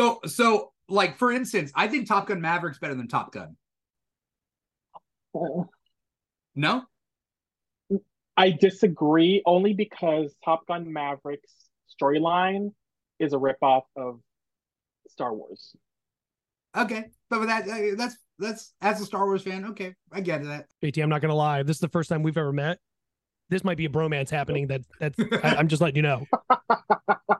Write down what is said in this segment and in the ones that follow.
So so like for instance, I think Top Gun Maverick's better than Top Gun. No? I disagree only because Top Gun Maverick's storyline is a ripoff of Star Wars. Okay. But with that uh, that's that's as a Star Wars fan, okay, I get that. JT, I'm not gonna lie. This is the first time we've ever met. This might be a bromance happening. That that's. I, I'm just letting you know.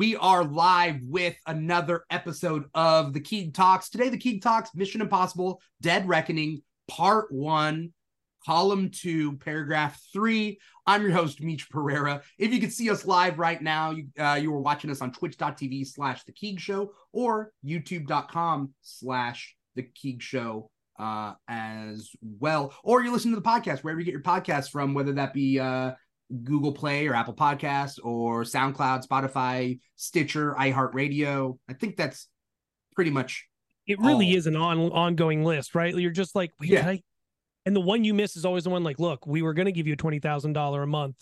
we are live with another episode of the Keeg Talks. Today, the Keeg Talks Mission Impossible Dead Reckoning, Part One, Column Two, Paragraph Three. I'm your host, Meech Perera. If you can see us live right now, you, uh, you are watching us on twitch.tv slash The Keeg Show or youtube.com slash The Keeg Show uh, as well. Or you're listening to the podcast, wherever you get your podcasts from, whether that be uh, Google Play or Apple Podcasts or SoundCloud, Spotify, Stitcher, iHeartRadio. I think that's pretty much It really Oh. is an on ongoing list, right? You're just like, wait, Yeah. I? And the one you miss is always the one like, look, we were going to give you a twenty thousand dollar a month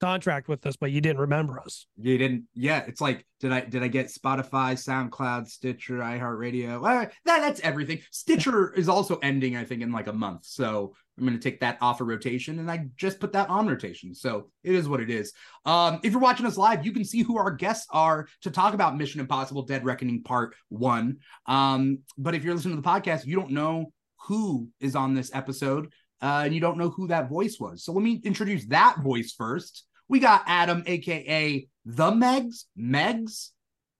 contract with us, but you didn't remember us. you didn't. Yeah, it's like did I did I get Spotify, SoundCloud, Stitcher, iHeartRadio? All right, that that's everything. Stitcher is also ending, I think, in like a month. So I'm going to take that off of rotation, and I just put that on rotation. So it is what it is. Um, if you're watching us live, you can see who our guests are to talk about Mission Impossible: Dead Reckoning Part One. Um, but if you're listening to the podcast, you don't know who is on this episode, uh, and you don't know who that voice was. So let me introduce that voice first. We got Adam, aka the Megs. Megs.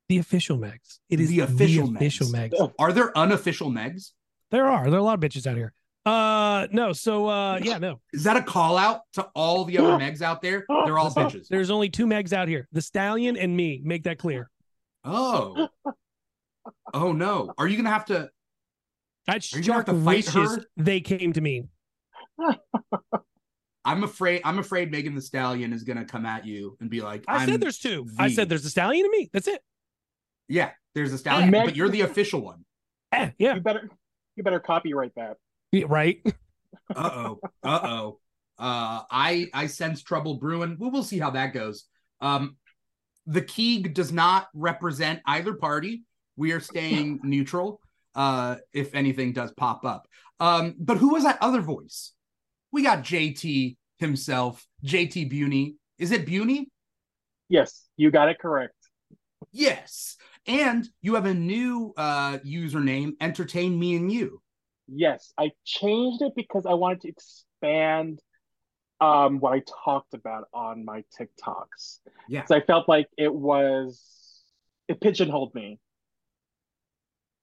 The official Megs. It is The official the official Megs. Megs. Are there unofficial Megs? There are. There are a lot of bitches out here. Uh, no. So, uh, yeah, no. Is that a call out to all the other Megs out there? They're all bitches. There's only two Megs out here: the Stallion and me. Make that clear. Oh. Oh no. Are you gonna have to That's Are you gonna have Shark to fight wishes her? they came to me. I'm afraid I'm afraid Megan Thee Stallion is gonna come at you and be like, I I'm said there's two. I said there's the Stallion and me. That's it. Yeah, there's a stallion, Meg- but you're the official one. Eh, yeah. You better you better copyright that. Yeah, Right. Uh-oh. Uh-oh. Uh I I sense trouble brewing. We will see how that goes. Um the Keeg does not represent either party. We are staying neutral uh if anything does pop up. Um but who was that other voice? We got JT himself, JT Buni. Is it Buni? Yes, you got it correct. Yes. And you have a new uh username, entertain me and you. Yes, I changed it because I wanted to expand um what I talked about on my TikToks. Yeah. So I felt like it was it pigeonholed me.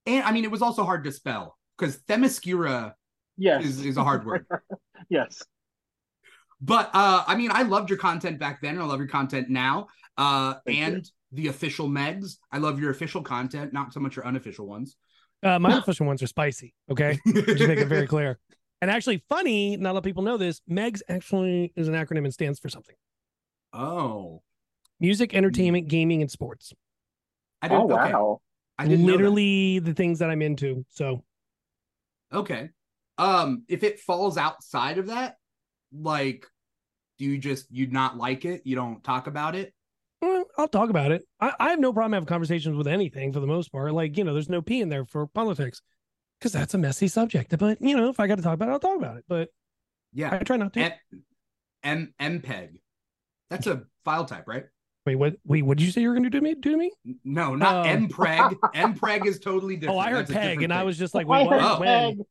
And I mean it was also hard to spell because Themyscira Yes. is, is a hard word. yes. But uh I mean I loved your content back then and I love your content now. Uh Thank you. and the official Megs. I love your official content, not so much your unofficial ones. Uh, my official ones are spicy. Okay. Just make it very clear. And actually, funny, not a lot of people know this. Megs actually is an acronym and stands for something oh. music, entertainment, gaming, and sports. I Oh didn't okay. wow. I didn't know that. Literally the things that I'm into. So, Okay. Um, if it falls outside of that, like, do you just you not like it? You don't talk about it? Well, I'll talk about it. I, I have no problem having conversations with anything for the most part. Like, you know, there's no P in there for politics because that's a messy subject. But, you know, if I got to talk about it, I'll talk about it. But Yeah. I try not to. M M MPEG. That's a file type, right? wait, what? Wait, what did you say you were going to do to me? Do to me? N- No, not Oh. MPreg. MPreg is totally different. Oh, I heard That's peg, different and I was just like, wait, what? heard oh. when? peg.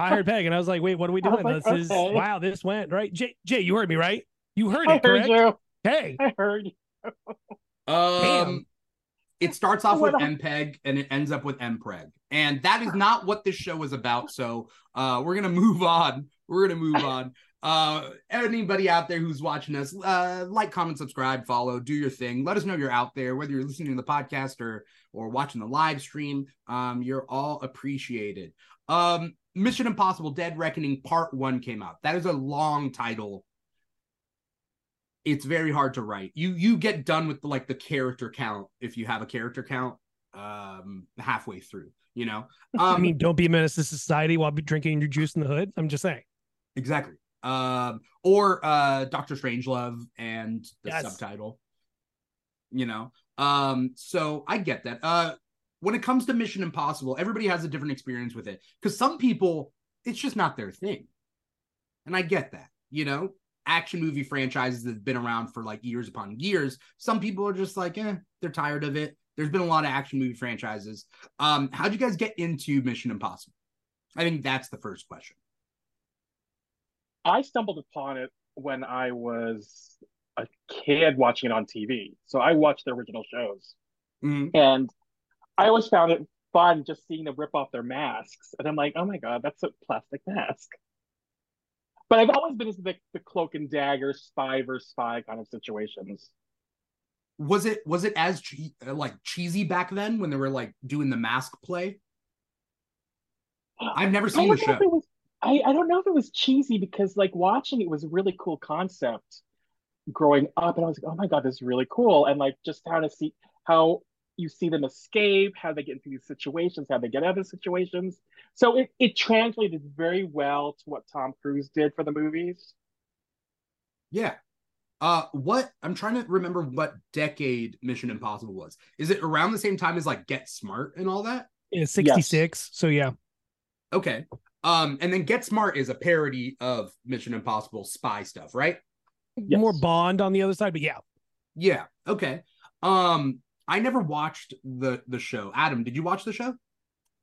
I heard peg, and I was like, wait, what are we doing? like, this is wow, this went right. Jay, Jay, you heard me right? You heard I it, heard correct? you. Hey, I heard you. Um, Damn. it starts off with MPEG and it ends up with MPreg, and that is not what this show is about. So, uh, we're gonna move on. We're gonna move on. Uh, anybody out there who's watching us, uh, like, comment, subscribe, follow, do your thing. Let us know you're out there, whether you're listening to the podcast or or watching the live stream. Um, you're all appreciated. Um, Mission Impossible: Dead Reckoning Part One came out. That is a long title. It's very hard to write. You you get done with like the character count if you have a character count um halfway through. You know, I um, mean, don't be a menace to society while be drinking your juice in the hood. I'm just saying. exactly. Um, or uh, Doctor Strangelove and the Yes. subtitle. You know, um, so I get that. Uh, when it comes to Mission Impossible, everybody has a different experience with it because some people it's just not their thing, and I get that. You know, action movie franchises that have been around for like years upon years. Some people are just like, eh, they're tired of it. There's been a lot of action movie franchises. Um, how'd you guys get into Mission Impossible? I think that's the first question. I stumbled upon it when I was a kid watching it on TV. So I watched the original shows. Mhm. And I always found it fun just seeing them rip off their masks. And I'm like, oh my God, that's a plastic mask. But I've always been into the, the cloak and dagger, spy versus spy kind of situations. Was it was it as che- uh, like cheesy back then when they were like doing the mask play? I've never seen the show. was I, I don't know if it was cheesy because like watching it was a really cool concept growing up and I was like, oh my God, this is really cool. And like just how to see how you see them escape, how they get into these situations, how they get out of situations. So it, it translated very well to what Tom Cruise did for the movies. Yeah. Uh what I'm trying to remember what decade Mission Impossible was. Is it around the same time as like Get Smart and all that? It's 66. So yeah. Okay. Um and then Get Smart is a parody of Mission Impossible spy stuff, right? Yes. More Bond on the other side, but yeah. Yeah. Okay. Um I never watched the the show. Adam, did you watch the show?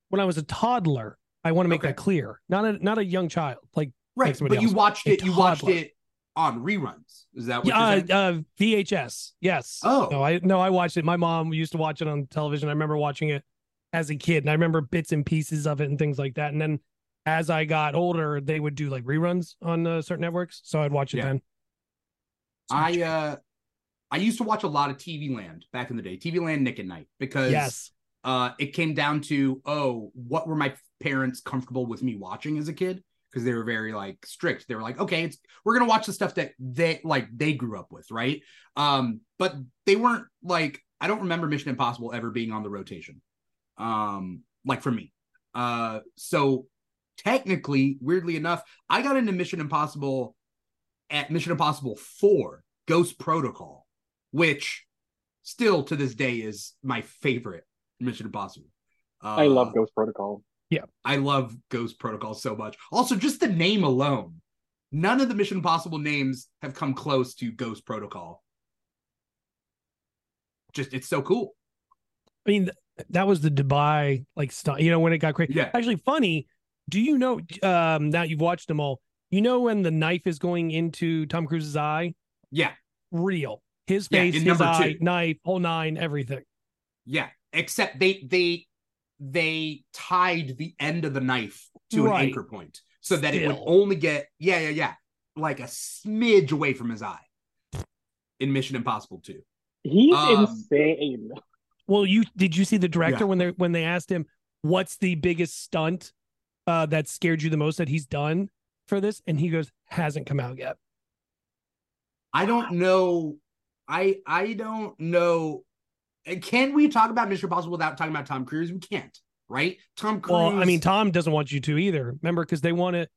When I was a toddler, I want to make Okay. that clear. Not a not a young child. Like Right. somebody But you else. watched A it you watched it on reruns. Is that what yeah, you're uh, uh, VHS. Yes. Oh. no, I no, I watched it. My mom used to watch it on television. I remember watching it as a kid, and I remember bits and pieces of it and things like that. And then as I got older, they would do like reruns on uh, certain networks, so I'd watch it Yeah. then. I uh I used to watch a lot of TV Land back in the day, TV Land Nick at Nite, because yes, uh it came down to oh, what were my parents comfortable with me watching as a kid? Because they were very like strict. They were like, okay, it's we're gonna watch the stuff that they like they grew up with, right? Um, but they weren't like I don't remember Mission Impossible ever being on the rotation. Um, like for me. Uh so technically, weirdly enough, I got into Mission Impossible at Mission Impossible 4 Ghost Protocol, which still to this day is my favorite Mission Impossible. Uh, I love Ghost Protocol. Yeah, I love Ghost Protocol so much. Also, just the name alone. None of the Mission Impossible names have come close to Ghost Protocol. Just it's so cool. I mean that was the Dubai like stuff. You know when it got crazy. Yeah. Actually, funny. Do you know? Um, now you've watched them all. You know when the knife is going into Tom Cruise's eye? Yeah, Real. His face, in his number eye, two. knife, whole nine, everything. yeah. Except they they they tied the end of the knife to Right. an anchor point so that it would only get yeah yeah yeah like a smidge away from his eye in Mission Impossible 2. He's Um, insane. Well, you did you see the director Yeah. when they when they asked him what's the biggest stunt uh, that scared you the most that he's done for this, and he goes hasn't come out yet. I don't know. I I don't know. Can we talk about Mission Impossible without talking about Tom Cruise? We can't, right? Tom Cruise. Well, I mean, Tom doesn't want you to either. Remember, because they want to.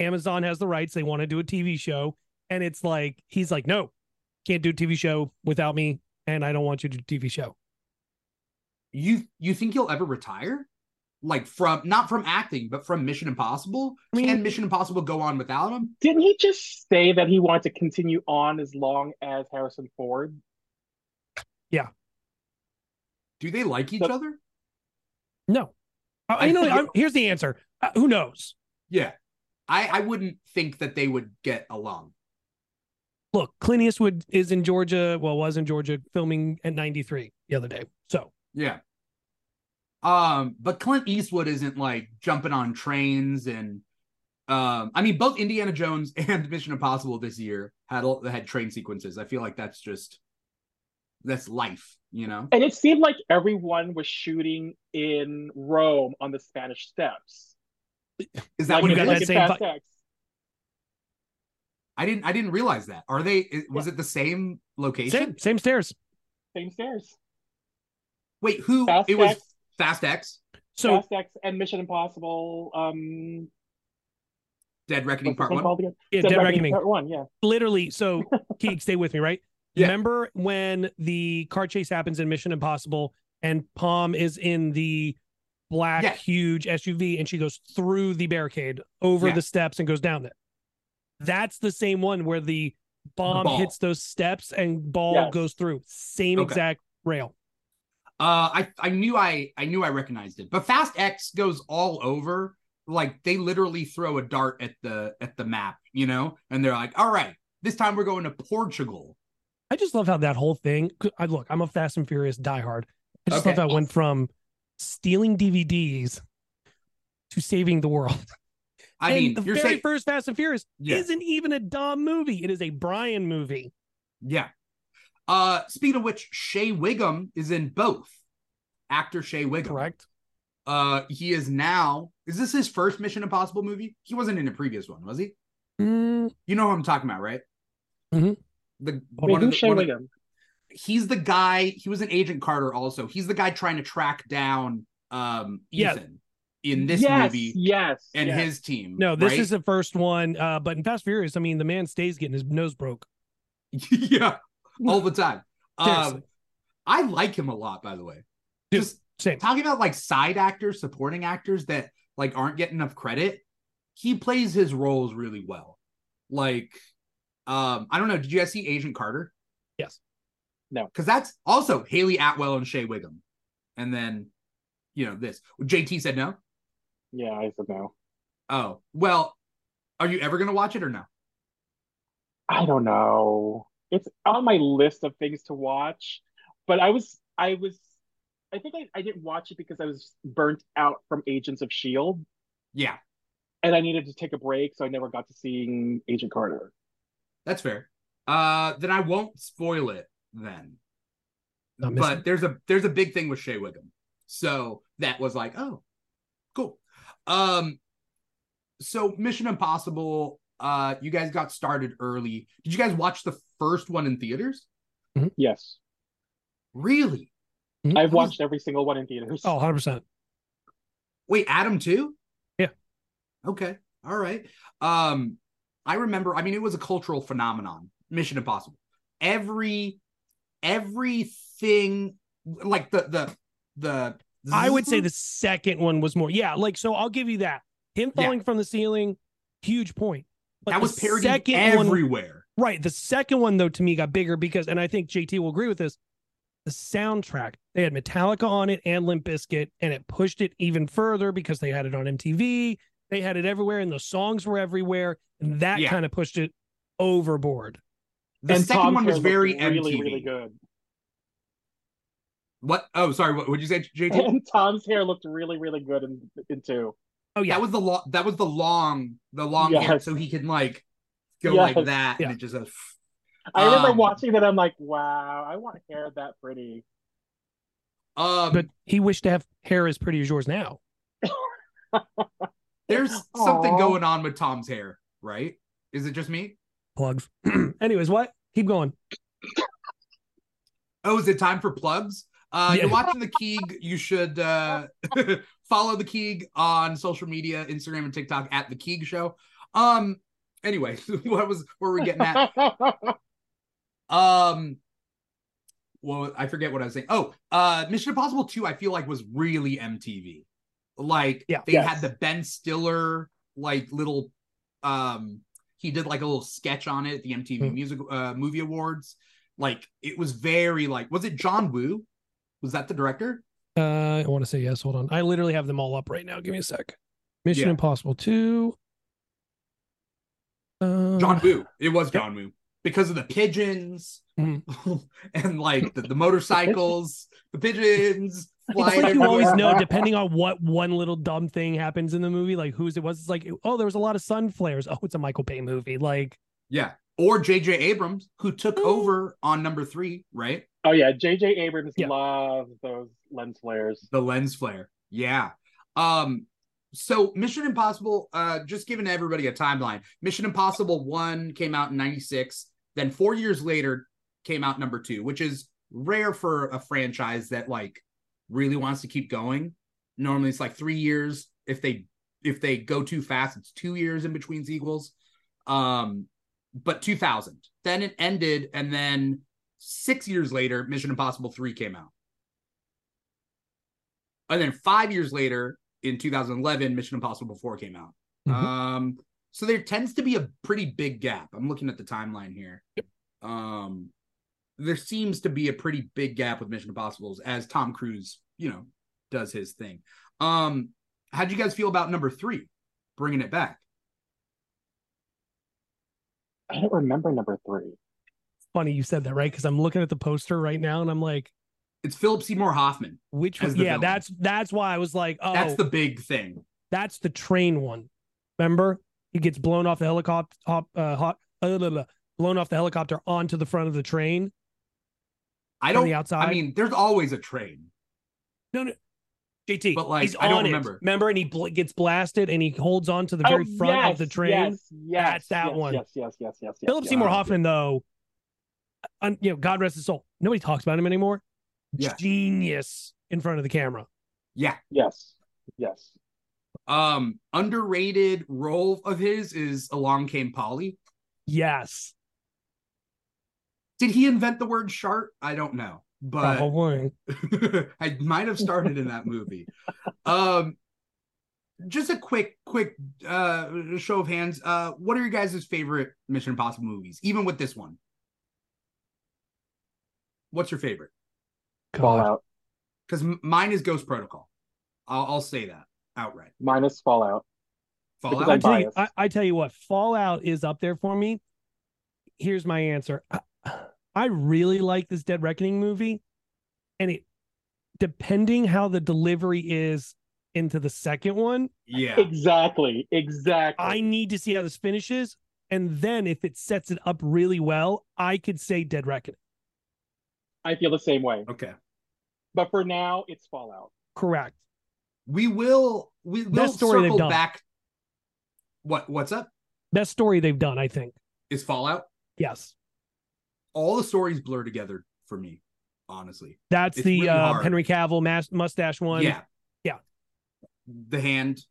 Amazon has the rights. They want to do a TV show, and it's like he's like, no, can't do a TV show without me, and I don't want you to do a TV show. you you think he'll ever retire? Like from not from acting, but from Mission Impossible? I mean- Can Mission Impossible go on without him? Didn't he just say that he wanted to continue on as long as Harrison Ford? Yeah. Do they like each But- other? No, Uh, I you know. I, here's the answer. Uh, who knows? Yeah. I I wouldn't think that they would get along. Look, Clint Eastwood is in Georgia. Well, was in Georgia filming at 93 the other day. So Yeah. Um, but Clint Eastwood isn't like jumping on trains and um I mean both Indiana Jones and Mission Impossible this year had had train sequences. I feel like that's just that's life, you know? And it seemed like everyone was shooting in Rome on the Spanish Steps. Is that like what you it got like that is? same Fast vi- X. I didn't I didn't realize that. Are they i- was it the same location? same same stairs. Same stairs. Wait, who Fast it was X. Fast X? So Fast X and Mission Impossible. Um, Dead Reckoning Part one One. called again? yeah, Dead Dead Reckoning Reckoning. Part One. Yeah. literally so Keeg, stay with me right Yeah. remember when the car chase happens in mission impossible and Pom is in the black Yeah. huge suv and she goes through the barricade over Yeah. the steps and goes down it that's the same one where the bomb ball. hits those steps and ball Yes. goes through same Okay. exact rail Uh, I I knew I I knew I recognized it, but Fast X goes all over. Like they literally throw a dart at the at the map, you know, and they're like, "All right, this time we're going to Portugal." i just love how that whole thing i look i'm a fast and furious diehard i just Okay. love how it went from stealing dvds to saving the world I and mean, the you're very saying, first Fast and Furious Yeah. isn't even a Dom movie. It is a Brian movie. yeah. Uh, speaking of which, Shea Whigham is in both. Actor Shea Whigham. Correct. Uh, he is now. Is this his first Mission Impossible movie? He wasn't in a previous one, was he? Mm, You know who I'm talking about, right? Mhm. The Wait, one who's the, Shea one of- Whigham? he's the guy he was an agent carter also he's the guy trying to track down um Yeah. ethan in this yes, movie Yes. and yes. his team no, this right? is the first one. Uh, but in Fast Furious, I mean, the man stays getting his nose broke. yeah all the time um i like him a lot by the way Dude. just Same. talking about like side actors supporting actors that like aren't getting enough credit he plays his roles really well like um i don't know did you guys see agent carter Yes. No. because that's also Hayley Atwell and shea Whigham and then you know this jt said no Yeah, I said no. oh well are you ever gonna watch it or no I don't know. It's on my list of things to watch, but I was, I was, I think I, I didn't watch it because I was burnt out from Agents of S.H.I.E.L.D. yeah and I needed to take a break, so I never got to seeing Agent Carter. that's fair uh then i won't spoil it then Not missing. but there's a there's a big thing with Shea Whigham. So that was like, oh, cool. Um so Mission Impossible, uh, you guys got started early. Did you guys watch the first one in theaters? Yes, Really? I've watched every single one in theaters. Oh, 100%. Wait, Adam too? Yeah. Okay. All right. Um, I remember, I mean, it was a cultural phenomenon, Mission Impossible. Every everything like the the the I would say the second one was more. Yeah, like, so I'll give you that. Him Yeah. falling from the ceiling, huge point. But that was parodied second one- everywhere. Right. The second one, though, to me got bigger because, and I think JT will agree with this, the soundtrack. They had Metallica on it and Limp Bizkit, and it pushed it even further because they had it on MTV. They had it everywhere, and the songs were everywhere. And that Yeah. kind of pushed it overboard. The and second Tom's one was very looked really, MTV. really good. What? Oh, sorry. What would you say, JT? And Tom's hair looked really, really good in, in two. Oh, yeah. That was the long. That was the long, the long hair, so he can like go Yes. like that, Yeah. and it just goes. I remember Um, watching that. I'm like, wow, I want hair that pretty. Um, but he wished to have hair as pretty as yours now. there's something going on with Tom's hair, right? Is it just me? Plugs. Anyways, what? Keep going. Oh, is it time for plugs? Uh, Yeah. You're watching the Keeg. You should uh, follow the Keeg on social media, Instagram and TikTok at the Keeg Show. Um. Anyway, what was where were we getting at? Um. Well, I forget what I was saying. Oh, uh, Mission Impossible Two. I feel like was really MTV. Like Yeah. they Yes. had the Ben Stiller like little. Um, he did like a little sketch on it at the MTV Hmm. Music uh, Movie Awards. Like it was very like was it John Woo? Was that the director? Uh, I want to say yes. Hold on. I literally have them all up right now. Give me a sec. Mission Yeah. Impossible 2. Uh, John Woo. It was John Woo because of the pigeons Mhm. and like the, the motorcycles, the pigeons It's flying like you always know, depending on what one little dumb thing happens in the movie, like whose it was. It's like, oh, there was a lot of sun flares. Oh, it's a Michael Bay movie. Like, Yeah. Or J.J. Abrams, who took over on number three, right? Oh yeah, J.J. Abrams Yeah. loves those lens flares. The lens flare. Yeah. Um, so Mission Impossible, uh, just giving everybody a timeline. Mission Impossible 1 came out in 96. Then four years later came out number two, which is rare for a franchise that like really wants to keep going. Normally it's like three years. If they if they go too fast, it's two years in between sequels. Um, but 2000. Then it ended, and then six years later, Mission Impossible 3 came out. And then five years later, in 2011, Mission Impossible 4 came out. Mhm. Um, so there tends to be a pretty big gap. I'm looking at the timeline here. Um, there seems to be a pretty big gap with Mission Impossibles as Tom Cruise, you know, does his thing. Um, how'd you guys feel about number three, bringing it back? I don't remember number three. Funny you said that, right? Because I'm looking at the poster right now and I'm like, It's Philip Seymour Hoffman. which As one? the Yeah, villain. that's that's why I was like, oh, That's the big thing. that's the train one. Remember? He gets blown off the helicopter, hop, uh, hot, uh, blah, blah, blown off the helicopter onto the front of the train. I don't. the outside? I mean, there's always a train. No, no. JT, But, like, he's I don't on it. remember. Remember, and he bl- gets blasted, and he holds on to the very Oh, front yes, of the train. Yes, yes, That's that yes, one. Yes, yes, yes, yes, yes. Philip yes. Seymour God. Hoffman, though, un, you know, God rest his soul. Nobody talks about him anymore. Yeah. Genius in front of the camera. Yeah. Yes, yes. Um, underrated role of his is Along Came Polly. Yes, Did he invent the word shart? I don't know, but. I might have started in that movie. Um, just a quick, quick uh show of hands. Uh, what are your guys' favorite Mission Impossible movies? Even with this one, what's your favorite? God. Fallout. Because mine is Ghost Protocol. I'll, I'll say that outright. Minus Fallout. Fallout. Because I I'm tell, you, I. I tell you what, Fallout is up there for me. Here's my answer. I, I really like this Dead Reckoning movie, and it depending how the delivery is into the second one, yeah. Exactly. Exactly. I need to see how this finishes, and then if it sets it up really well, I could say Dead Reckoning. I feel the same way. Okay. But for now, it's Fallout. Correct. We will. We will Best story they've circle done. back. What? What's up? Best story they've done, I think. Is Fallout? Yes, All the stories blur together for me. Honestly. that's It's the really uh. Henry Cavill mas- mustache one. Yeah. Yeah. The hand.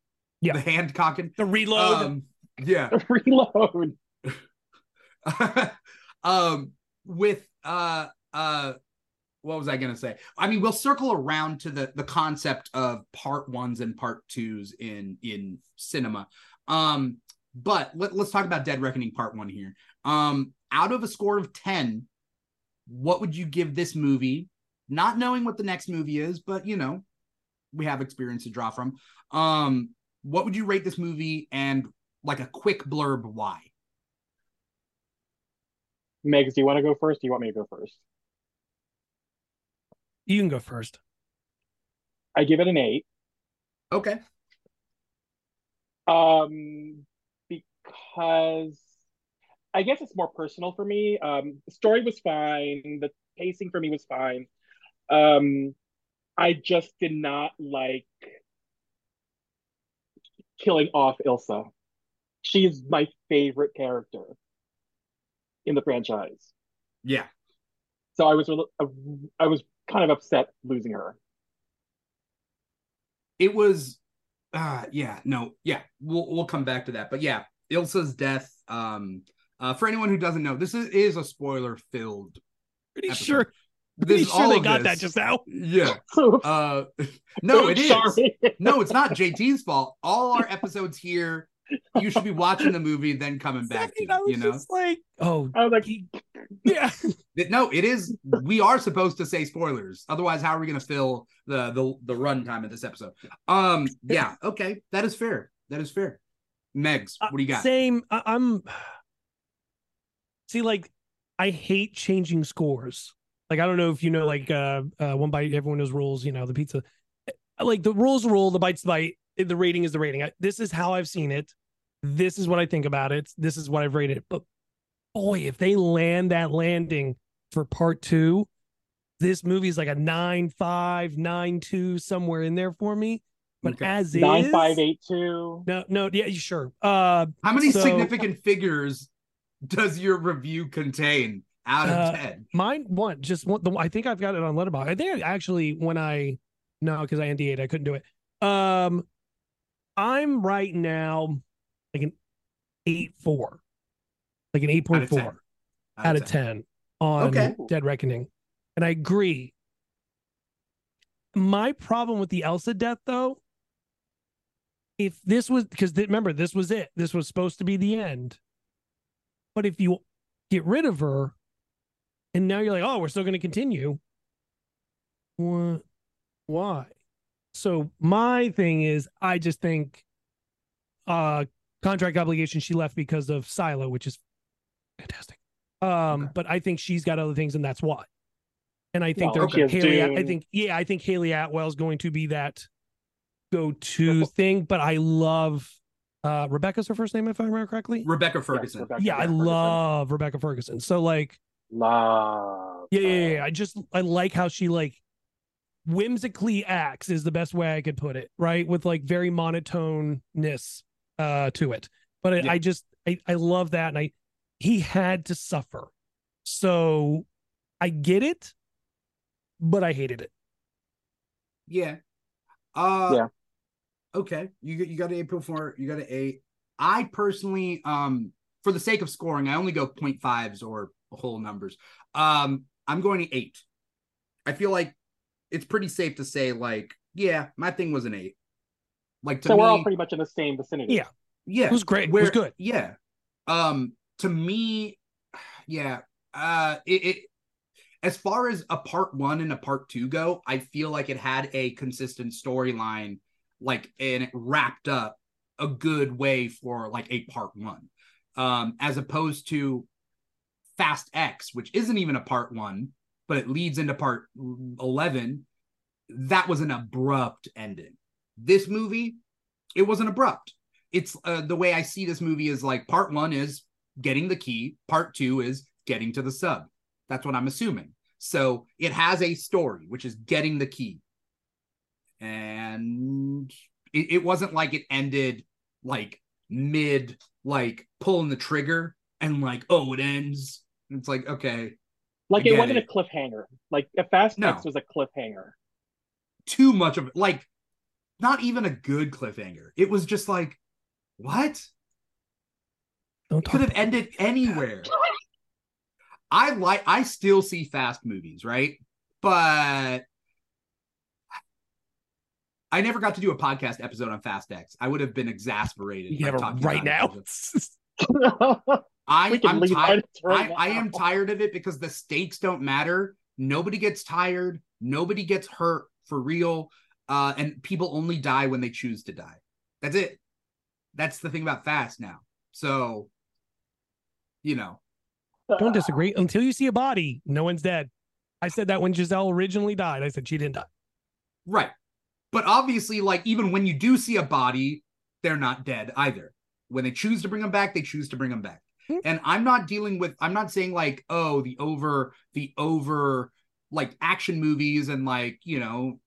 Yeah. The hand cocking. the reload. Um, yeah. The reload. um with uh uh what was I gonna say? I mean, we'll circle around to the the concept of part ones and part twos in in cinema. Um, but let, let's talk about Dead Reckoning Part One here. Um, out of a score of 10, what would you give this movie? Not knowing what the next movie is, but you know, we have experience to draw from. Um, what would you rate this movie and like a quick blurb why? Megs, do you want to go first? Do you want me to go first? you can go first. I give it an eight. Okay. Um, because I guess it's more personal for me. Um, the story was fine. The pacing for me was fine. Um, I just did not like killing off Ilsa. She's my favorite character in the franchise. Yeah. So I was, a I was kind of upset losing her. it was uh yeah no yeah we'll we'll come back to that but yeah ilsa's death um uh for anyone who doesn't know this is, is a spoiler filled Pretty Episode. sure. this Pretty is sure all they got this. that just now. yeah uh no it is no it's not jt's fault all our episodes here you should be watching the movie then coming back to Second, I it, was you know just like, oh, I was like, yeah. No it is we are supposed to say spoilers otherwise how are we going to fill the the the run time of this episode um yeah okay that is fair that is fair megs what do you got Same. I, I'm. See, like, I hate changing scores. Like, I don't know if you know, like, uh, uh one bite, everyone knows rules. You know, the pizza. Like the rules, rule. The bites, the bite. The rating is the rating. I, this is how I've seen it. This is what I think about it. This is what I've rated. it. But boy, if they land that landing for part two, this movie is like a nine five, nine two, somewhere in there for me. But Okay. as is, nine five eight two. No, no, yeah, you sure. Uh, How many So- significant figures does your review contain out of Uh, 10? Mine one just one. The I think I've got it on Letterboxd. I think I actually when I no because I NDA'd I couldn't do it. Um, I'm right now like an eight four, like an eight point four Out of 10. four out of 10 on Okay. Dead Reckoning. And I agree. My problem with the Ilsa death, though, if this was because remember, this was it. This was supposed to be the end. But if you get rid of her and now you're like, oh, we're still going to continue. What? Why? So my thing is, I just think uh contract obligation she left because of Silo, which is fantastic. Um, Okay. but I think she's got other things, and that's why. And I think Well, they're she has Hayley. I think yeah, I think Hayley Atwell's going to be that go-to Well- thing. But I love uh Rebecca's her first name, if I remember correctly. Rebecca Yes, Ferguson. Rebecca yeah, I Ferguson. love Rebecca Ferguson. So like, love. yeah, yeah, yeah, yeah. I just I like how she like whimsically acts is the best way I could put it, right? With like very monotoneness uh to it. But I, Yeah. I just I, I love that and I he had to suffer. So I get it, but I hated it. Yeah. Uh Yeah. Okay. You got you got an eight point four, you got an eight. I personally, um, for the sake of scoring, I only go point fives or whole numbers. Um, I'm going to eight. I feel like it's pretty safe to say, like, yeah, my thing was an eight. Like to So me, we're all pretty much in the same vicinity. Yeah. yeah, It was great. where it was good. yeah um to me yeah uh it, it as far as a part one and a part two go i feel like it had a consistent storyline like and it wrapped up a good way for like a part one um as opposed to fast x which isn't even a part one but it leads into part 11 that was an abrupt ending this movie it wasn't abrupt it's uh, the way I see this movie is like part one is getting the key, part two is getting to the sub. That's what I'm assuming. So it has a story, which is getting the key. And it, it wasn't like it ended like mid, like pulling the trigger and like, oh, it ends. It's like, okay, Like it wasn't it. a cliffhanger. Like a Fast No. X was a cliffhanger. too much of it. Like, not even a good cliffhanger. It was just like, what? Don't talk could have about- ended anywhere. I like I still see fast movies, right? But I never got to do a podcast episode on Fast X. I would have been exasperated. Yeah, talking right about now. it. I, we can I'm leave tired. right I, I am tired of it because the stakes don't matter. Nobody gets tired. Nobody gets hurt for real. Uh, and people only die when they choose to die. That's it. That's the thing about fast now. So, you know, Don't disagree. Until you see a body, no one's dead. I said that when Giselle originally died. I said she didn't die. Right. But obviously, like, even when you do see a body, they're not dead either. When they choose to bring them back, they choose to bring them back. Hmm. And I'm not dealing with, I'm not saying like, oh, the over, the over, like action movies and like, you know,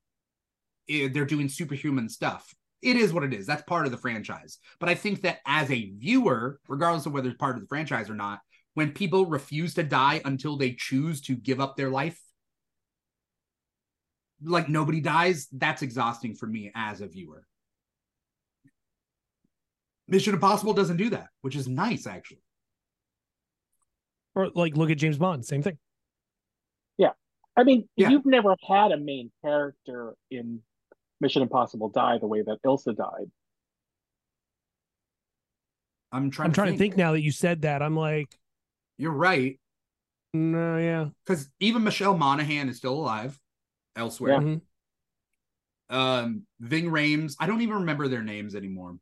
eh, they're doing superhuman stuff. It is what it is. That's part of the franchise. But I think that as a viewer, regardless of whether it's part of the franchise or not, when people refuse to die until they choose to give up their life, like nobody dies, that's exhausting for me as a viewer. Mission Impossible doesn't do that, which is nice actually. Or like look at James Bond, same thing. Yeah. I mean, Yeah. you've never had a main character in Mission Impossible die the way that Ilsa died. I'm trying I'm to trying think. to think now that you said that. I'm like, You're right. no, yeah. Because even Michelle Monaghan is still alive elsewhere. Yeah. Mhm. Um Ving Rhames, I don't even remember their names anymore.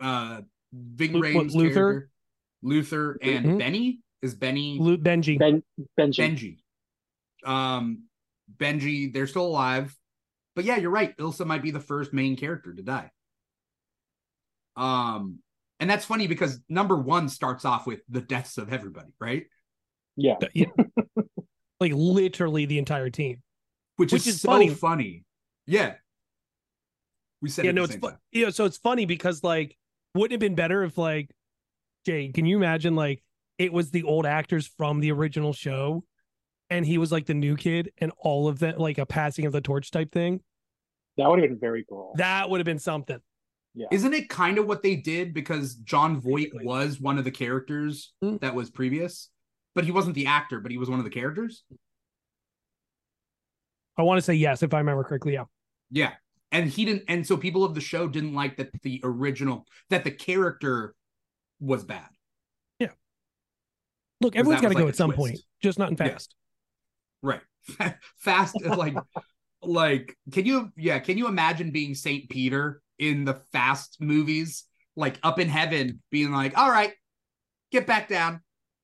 Uh Ving Lu- what, Rhames Luther? Luther and Mhm. Benny is Benny Lu- Benji. Ben Benji. Benji. Um, Benji, they're still alive. But yeah, you're right. Ilsa might be the first main character to die. Um, and that's funny because number one starts off with the deaths of everybody, right? Yeah. Yeah. like literally the entire team. Which, Which is, is so funny. funny. Yeah. We said yeah, it no, it's fu- yeah. So it's funny because like, wouldn't it have been better if like, Jay, can you imagine like it was the old actors from the original show, and he was like the new kid, and all of them like a passing of the torch type thing. That would have been very cool. That would have been something. yeah. Isn't it kind of what they did because Jon Voight Basically. was one of the characters Hmm. that was previous, but he wasn't the actor, but he was one of the characters. I want to say yes if I remember correctly. Yeah. Yeah. And he didn't and so people of the show didn't like that the original that the character was bad. Look, 'Cause everyone's that got to was go at some twist. point, just not in Yeah. fast. Right. Fast is like like can you yeah, can you imagine being Saint Peter in the fast movies? Like up in heaven being like, all right, get back down.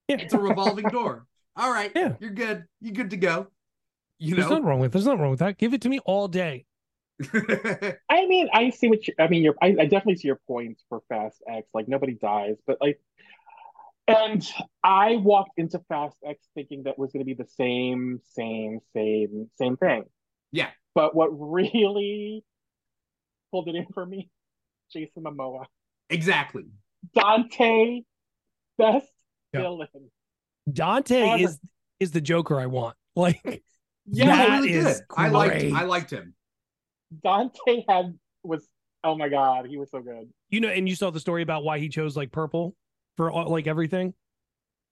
Yeah. It's a revolving door. All right, Yeah. you're good. You're good to go. You There's know, nothing wrong with. There's nothing wrong with that. Give it to me all day. I mean, I see what you. I mean, you're. I, I definitely see your points for Fast X. Like nobody dies, but like, and I walked into Fast X thinking that was going to be the same, same, same, same thing. Yeah. But what really pulled it in for me, Jason Momoa, exactly. Dante, best Yeah. villain. Dante Ever. is is the Joker I want. Like Yeah, That really is good. I liked great. I liked him. Dante had was. Oh my God, he was so good. you know, and you saw the story about why he chose like purple for all, like everything,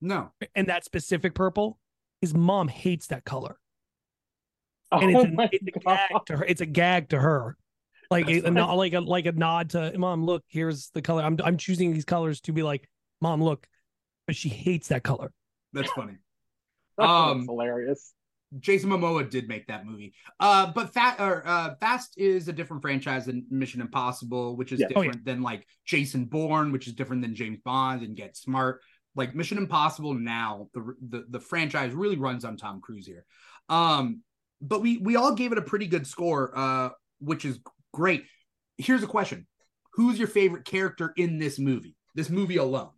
No. and that specific purple. His mom hates that color, Oh and it's a, it's a gag to her. It's a gag to her, like a, a nod, like a like a nod to mom. Look, here's the color. I'm I'm choosing these colors to be like, mom, look, but she hates that color. That's funny. That's Um, hilarious. Jason Momoa did make that movie. Uh, but Fat or uh, Fast is a different franchise than Mission Impossible, which is Yeah. Oh, yeah. different than like Jason Bourne, which is different than James Bond and Get Smart. Like Mission Impossible now, the the the franchise really runs on Tom Cruise here. Um, but we we all gave it a pretty good score, uh, which is great. Here's a question: Who's your favorite character in this movie? This movie alone?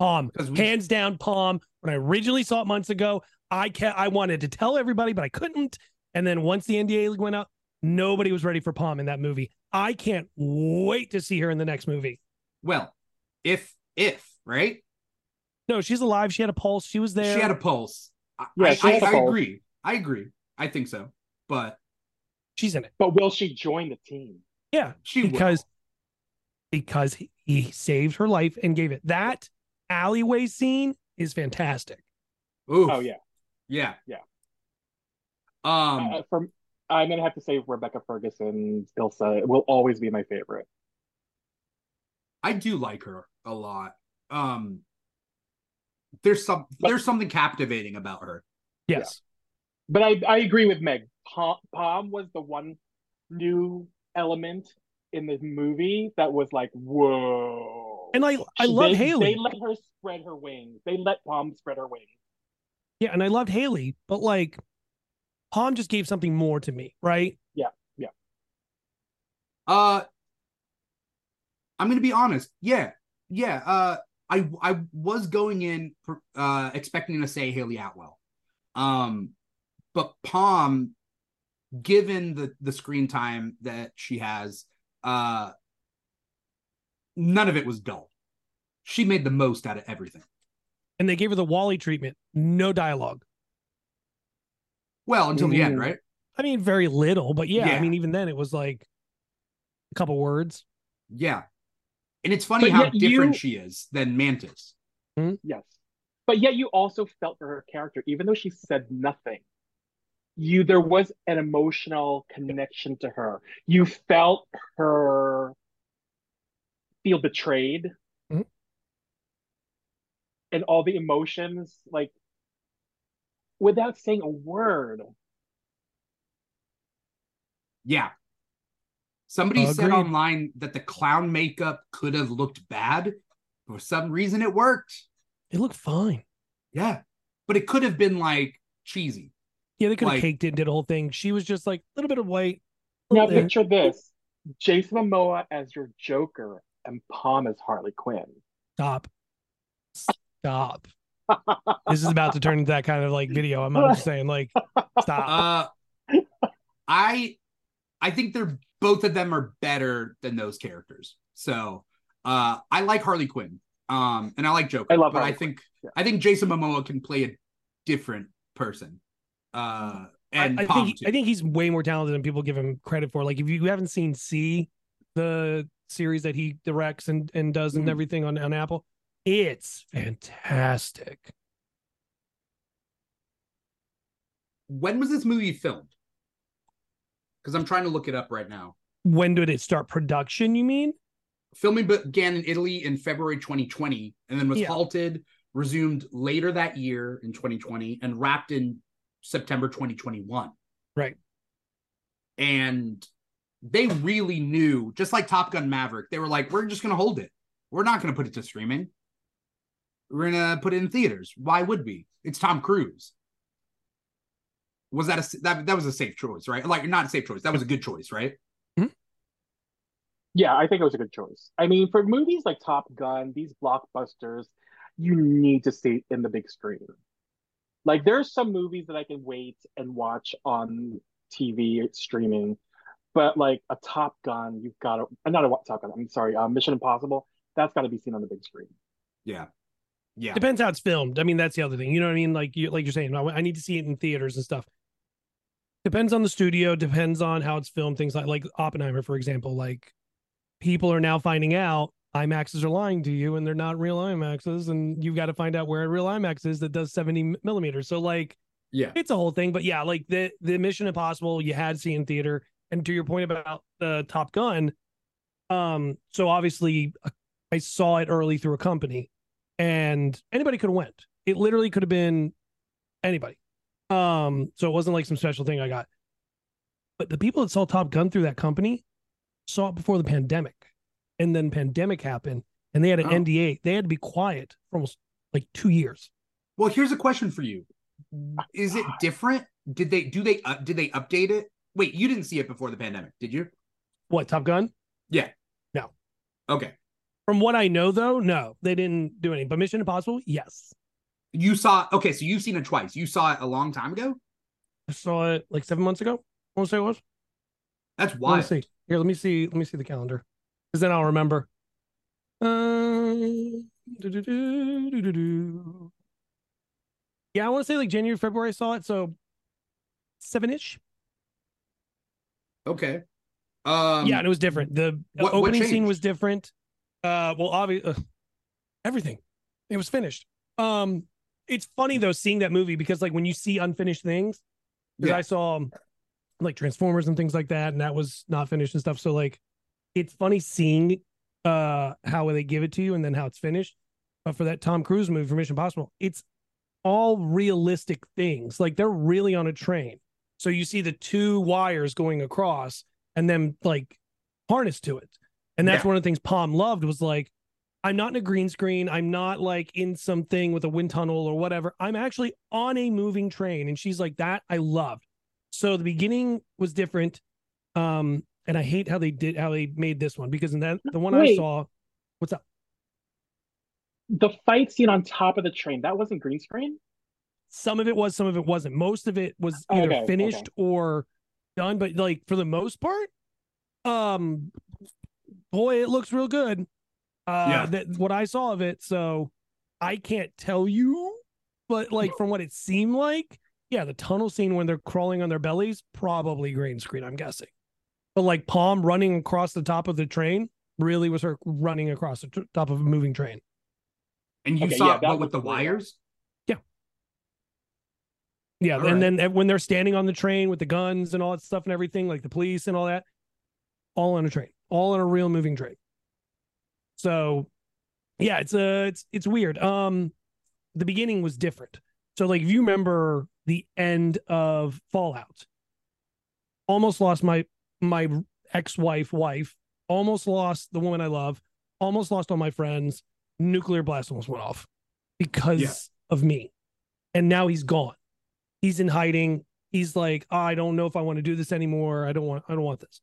Pom, we- hands down, Pom. When I originally saw it months ago, I ca- I wanted to tell everybody, but I couldn't. And then once the NDA league went out, nobody was ready for Pom in that movie. I can't wait to see her in the next movie. Well, if if right, No, she's alive. She had a pulse. She was there. She had a pulse. I, Yeah, I, she had a I pulse. agree. I agree. I think so. But She's in it. But will she join the team? Yeah, she because because he, he saved her life and gave it. That alleyway scene is fantastic. Oof. Oh yeah. Yeah. Yeah. Um. Uh, from I'm gonna have to say Rebecca Ferguson, Ilsa will always be my favorite. I do like her a lot. Um. There's some. But- there's something captivating about her. Yes. But I I agree with Meg. Pom, Pom was the one new element in the movie that was like whoa. And I I love they, Hayley. They let her spread her wings. They let Pom spread her wings. Yeah, and I loved Hayley, but like Pom just gave something more to me, right? Yeah, yeah. Uh. I'm gonna be honest. Yeah. Yeah. Uh. I I was going in uh expecting to say Hayley Atwell. Um. But Pom, given the the screen time that she has, uh. None of it was dull. She made the most out of everything. And they gave her the Wally treatment, no dialogue. Well, until the end, mm-hmm. right? I mean, very little, but yeah, I mean, even then it was like a couple words. Yeah. And it's funny But how different you- she is than Mantis. Hmm? Yes. But yet you also felt for her character, even though she said nothing. You there was an emotional connection to her. You felt her feel betrayed. And all the emotions, like without saying a word. Yeah. Somebody said online that the clown makeup could have looked bad. For some reason, it worked. It looked fine. Yeah. But it could have been like cheesy. Yeah, they could have Like- caked it and did a whole thing. She was just like a little bit of white. Now there. picture this. Jason Momoa as your Joker and Pom as Harley Quinn. Stop. Stop. This is about to turn into that kind of like video. I'm, I'm just saying, like, stop. Uh I I think they're both of them are better than those characters. So uh I like Harley Quinn. Um and I like Joker. I love but I Harley think Yeah. I think Jason Momoa can play a different person. Uh and I, I think too. I think he's way more talented than people give him credit for. Like if you haven't seen See, the series that he directs and, and does and Mhm. everything on, on Apple, it's fantastic. when was this movie filmed? Because I'm trying to look it up right now. When did it start production, you mean? Filming began in Italy in February 2020 and then was Yeah. halted, resumed later that year in 2020, and wrapped in September 2021. Right. And they really knew, just like Top Gun Maverick, they were like, we're just going to hold it. We're not going to put it to streaming. We're going to put it in theaters. Why would we? It's Tom Cruise. Was that a that that was a safe choice, right? Like not a safe choice. That was a good choice, right? Yeah, I think it was a good choice. I mean, for movies like Top Gun, these blockbusters, you need to see in the big screen. Like, there's some movies that I can wait and watch on TV streaming, but like a Top Gun, you've got to, not a what Top Gun, I'm sorry, uh, Mission Impossible, that's got to be seen on the big screen. Yeah. Yeah. Depends how it's filmed. I mean, that's the other thing. You know what I mean? Like you like you're saying, I I need to see it in theaters and stuff. Depends on the studio, depends on how it's filmed, things like like Oppenheimer, for example. Like people are now finding out IMAXs are lying to you and they're not real IMAXs, and you've got to find out where a real IMAX is that does 70 millimeters. So like Yeah. it's a whole thing. But yeah, like the the Mission Impossible you had seen in theater, and to your point about the Top Gun, um, so obviously uh, I saw it early through a company, and anybody could have went. It literally could have been anybody. Um, so it wasn't like some special thing I got. But the people that saw Top Gun through that company saw it before the pandemic, and then pandemic happened, and they had an Oh. NDA. They had to be quiet for almost like two years. Well, here's a question for you. Is it different? Did they do they uh, did they update it? Wait, you didn't see it before the pandemic, did you? What Top Gun? Yeah. No. Okay. From what I know, though, no, they didn't do anything. But Mission Impossible, yes, You saw okay, so you've seen it twice. You saw it a long time ago? I saw it like seven months ago. I want to say it was. That's wild. to see. Here, let me see. Let me see the calendar, because then I'll remember. Do-do-do. Yeah, I want to say like January, February. I saw it, so seven ish. Okay. Um yeah, and it was different. The what- what opening scene was different. Uh, well, obviously, uh, everything. It was finished. Um, it's funny though seeing that movie because like when you see unfinished things, because Yeah. I saw um, like Transformers and things like that, and that was not finished and stuff. So like, it's funny seeing uh how they give it to you and then how it's finished. But for that Tom Cruise movie for Mission Impossible, it's all realistic things. Like they're really on a train. So you see the two wires going across and then like harness to it. And that's Yeah. one of the things Pom loved was like, I'm not in a green screen. I'm not like in something with a wind tunnel or whatever. I'm actually on a moving train. And she's like, that I loved. So the beginning was different. Um, and I hate how they did how they made this one because in that the one I saw, what's up? The fight scene on top of the train, that wasn't green screen? Some of it was, some of it wasn't. Most of it was either Okay, finished okay. or done, but like for the most part, um, boy, it looks real good. Uh, Yeah. that what I saw of it. So I can't tell you, but like from what it seemed like, yeah, the tunnel scene when they're crawling on their bellies, probably green screen. I'm guessing, but like Pom running across the top of the train really was her running across the t- top of a moving train. and you Okay, saw yeah, it that what, with the real. wires? Yeah, All and right. then when they're standing on the train with the guns and all that stuff and everything, like the police and all that, all on a train, all in a real moving train. So, yeah, it's a it's it's weird. Um, the beginning was different. So, like, if you remember the end of Fallout, almost lost my my ex-wife, wife, almost lost the woman I love, almost lost all my friends. Nuclear blast almost went off because Yeah. of me, and now he's gone he's in hiding. He's like, "Oh, I don't know if I want to do this anymore. I don't want I don't want this.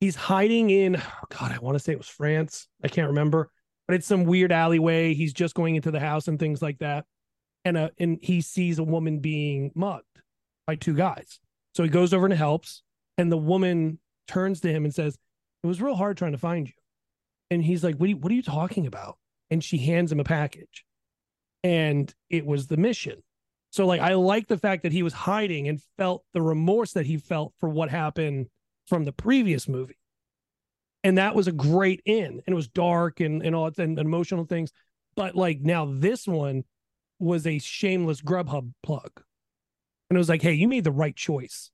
He's hiding in oh God, I want to say it was France. I can't remember, but it's some weird alleyway. He's just going into the house and things like that. And uh and he sees a woman being mugged by two guys. So he goes over and helps, and the woman turns to him and says, It was real hard trying to find you. And he's like, What are you, what are you talking about? And she hands him a package. And it was the mission So like I like the fact that he was hiding and felt the remorse that he felt for what happened from the previous movie. And that was a great in. And it was dark and, and all and emotional things. But like now this one was a shameless Grubhub plug. And it was like, hey, you made the right choice.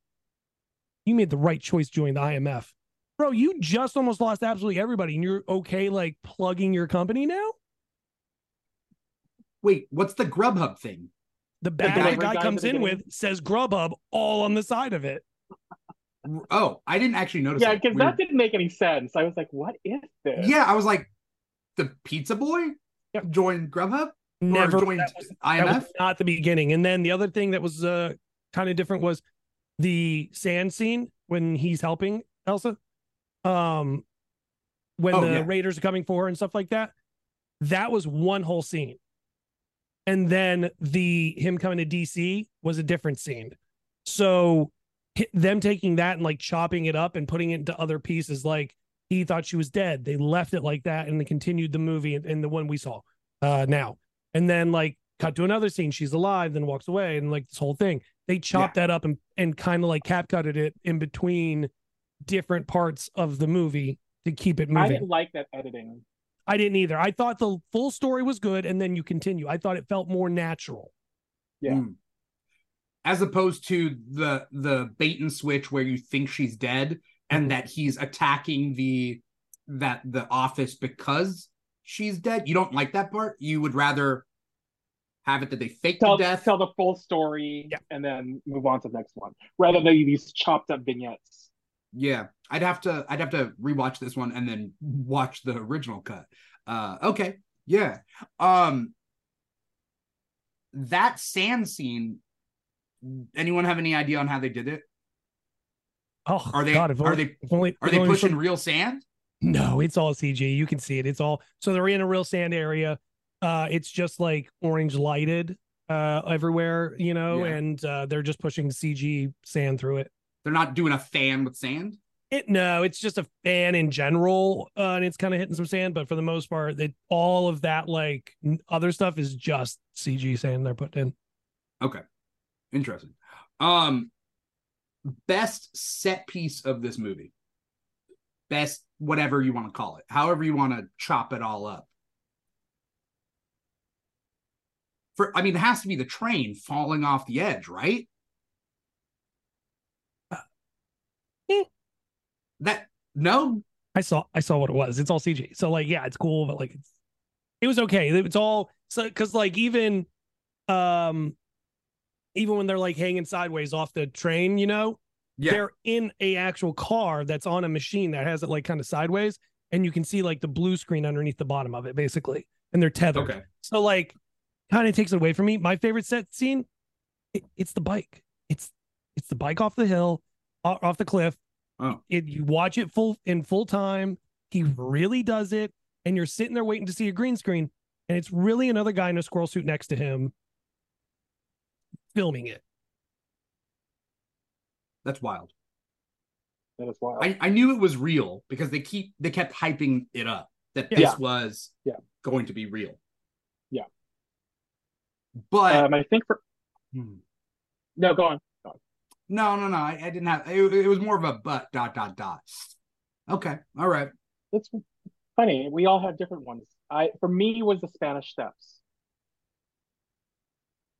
You made the right choice joining the IMF. Bro, you just almost lost absolutely everybody, and you're okay like plugging your company now? Wait, what's the Grubhub thing? The bag the guy guy comes in with says Grubhub all on the side of it. Oh, I didn't actually notice. Yeah, because that didn't make any sense. I was like, what is this? Yeah, I was like, the pizza boy Yep. joined Grubhub Never or joined that was, IMF. that was not the beginning. And then the other thing that was uh kind of different was the sand scene when he's helping Ilsa. Um when Oh, the yeah. Raiders are coming for her and stuff like that. That was one whole scene. And then the him coming to DC was a different scene. So hi- them taking that and like chopping it up and putting it into other pieces like he thought she was dead. They left it like that and they continued the movie and, and the one we saw uh now. And then like cut to another scene, she's alive, then walks away, and like this whole thing. They chopped that up and and kind of like cap cutted it in between different parts of the movie to keep it moving. I didn't like that editing. I didn't either. I thought the full story was good, and then you continue. I thought it felt more natural. Yeah. Mm. As opposed to the the bait and switch where you think she's dead and Mhm. that he's attacking the that the office because she's dead. You don't like that part. You would rather have it that they fake Tell, the death. tell the full story Yeah. and then move on to the next one, rather than these chopped up vignettes. Yeah, I'd have to I'd have to rewatch this one and then watch the original cut. Uh okay. Yeah. Um that sand scene anyone have any idea on how they did it? Oh, Are they God, are only, they only, are they pushing some- real sand? No, it's all CG. You can see it. It's all so they're in a real sand area. Uh, it's just like orange lighted uh everywhere, you know, Yeah. and uh, they're just pushing CG sand through it. They're not doing a fan with sand? It no, it's just a fan in general, uh, and it's kind of hitting some sand. But for the most part, that all of that like other stuff is just CG sand they're putting in. Okay. Interesting. Um best set piece of this movie. Best whatever you want to call it. However you want to chop it all up. For I mean it has to be the train falling off the edge, right? eh. That no? I saw I saw what it was. It's all CG. So like yeah, it's cool, but like it's it was okay. It's all so because like even um even when they're like hanging sideways off the train, you know, they're in a actual car that's on a machine that has it like kind of sideways, and you can see like the blue screen underneath the bottom of it, basically, and they're tethered. Okay. So like, kind of takes it away from me. My favorite set scene, it, it's the bike. It's it's the bike off the hill, off, off the cliff. Oh. It you watch it full in full time. He really does it, and you're sitting there waiting to see a green screen, and it's really another guy in a squirrel suit next to him, filming it. That's wild. That is wild. I, I knew it was real because they keep they kept hyping it up that this Yeah. was Yeah. going to be real. Yeah. But um, I think for Hmm. no, go on. no, no, no. I, I didn't have it, it was more of a but dot dot dot. Okay. All right. It's funny. We all have different ones. I for me it was the Spanish Steps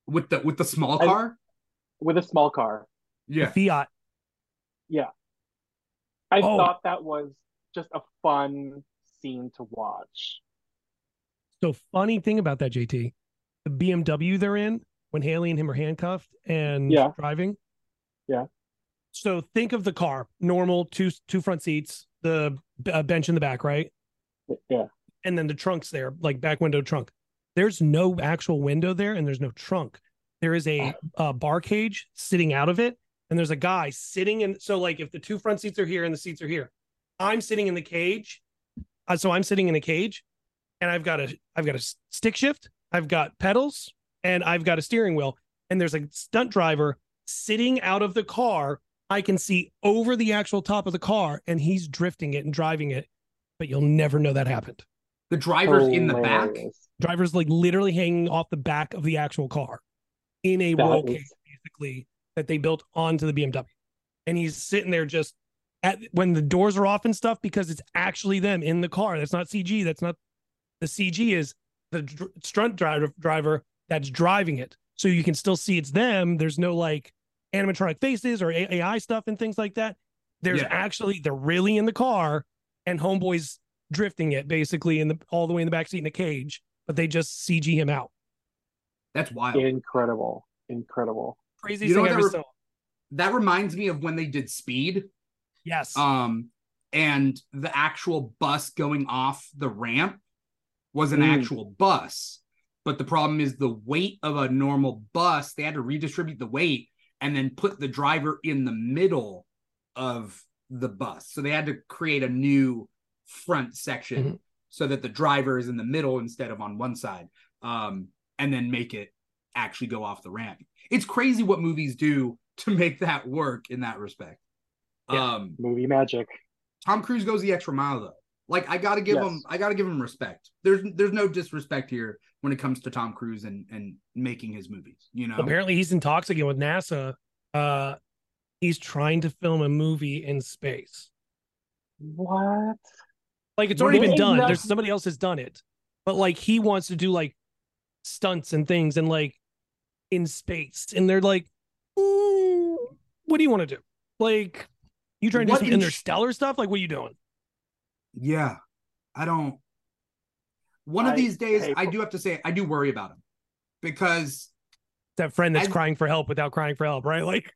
With the with the small I- car? with a small car. Yeah. The Fiat. Yeah. I Oh. thought that was just a fun scene to watch. So funny thing about that, JT, the BMW they're in when Hayley and him are handcuffed and Yeah. driving. Yeah. So think of the car, normal two two front seats, the uh, bench in the back, right, Yeah. and then the trunks there, like back window trunk. There's no actual window there, and there's no trunk. There is a, a bar cage sitting out of it, and there's a guy sitting in. So like if the two front seats are here and the seats are here, I'm sitting in the cage. Uh, so I'm sitting in a cage, and I've got a I've got a stick shift, I've got pedals, and I've got a steering wheel. And there's a stunt driver sitting out of the car. I can see over the actual top of the car, and he's drifting it and driving it. But you'll never know that happened. The driver's in the back. Driver's like literally hanging off the back of the actual car. in a That roll is- cage, basically, that they built onto the BMW. And he's sitting there just at when the doors are off and stuff because it's actually them in the car. That's not CG. That's not the CG is the dr- stunt driver driver that's driving it. So you can still see it's them. There's no like animatronic faces or AI stuff and things like that. There's Yeah. actually they're really in the car and homeboys drifting it basically in the all the way in the back seat in a cage, but they just CG him out. That's wild. Incredible. Incredible. Crazy You know thing what ever that re- saw. That reminds me of when they did Speed. Yes. Um, and the actual bus going off the ramp was an Mm. actual bus. But the problem is the weight of a normal bus, they had to redistribute the weight and then put the driver in the middle of the bus. So they had to create a new front section Mhm. so that the driver is in the middle instead of on one side. Um, and then make it actually go off the ramp. It's crazy what movies do to make that work in that respect. Yeah. Um, Movie magic. Tom Cruise goes the extra mile though. Like I gotta give Yes. him, I gotta give him respect. There's there's no disrespect here when it comes to Tom Cruise and and making his movies. You know, Apparently he's in talks again with NASA. Uh he's trying to film a movie in space. What? Like it's already been done. There's somebody else has done it. But like he wants to do like stunts and things and like in space. And they're like, "Mm, what do you want to do? Like you trying to do What some in- interstellar stuff? Like what are you doing? yeah. I don't. One of these days, hey, I do have to say, I do worry about him because That friend that's I- crying for help without crying for help, right? Like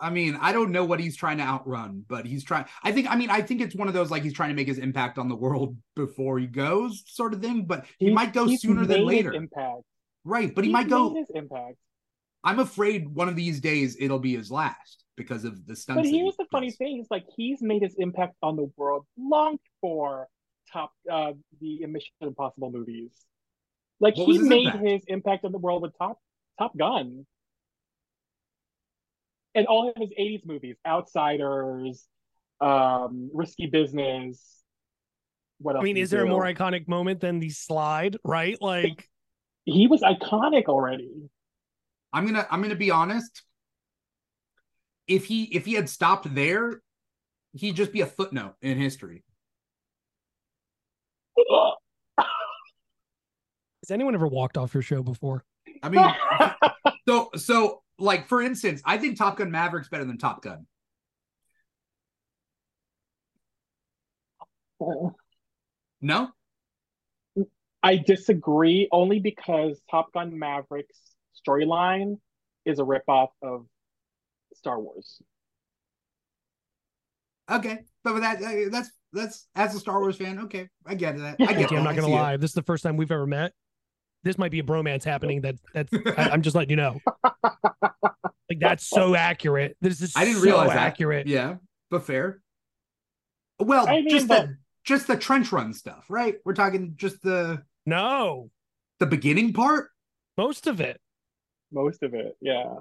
I mean, I don't know what he's trying to outrun, but he's trying. I think, I mean, I think it's one of those like he's trying to make his impact on the world before he goes, sort of thing. But he He's- might go sooner than later, Impact. right? But he He's might go. his impact. I'm afraid one of these days it'll be his last because of the stunts. But that he here's the funny thing: is like he's made his impact on the world long before top uh the Mission Impossible movies. Like What he his made impact? his impact on the world with Top Top Gun. And all of his 80s movies, Outsiders, um, Risky Business. What else? I mean, is there a more iconic moment than the slide, right? Like He was iconic already. I'm gonna I'm gonna be honest. If he if he had stopped there, he'd just be a footnote in history. has anyone ever walked off your show before? I mean, so so like for instance, I think Top Gun Maverick's better than Top Gun. No, I disagree only because Top Gun Maverick's storyline is a ripoff of Star Wars. okay, but with that uh, that's that's as a Star Wars fan, okay, I get that. I get Okay, I'm not gonna see it. lie. This is the first time we've ever met. This might be a bromance happening. That that's. I, am just letting you know. Like that's so accurate. This is I didn't so realize that. accurate. Yeah, but fair. Well, I mean, just but- the just the trench run stuff, right? We're talking just the No, the beginning part. most of it. Most of it, yeah.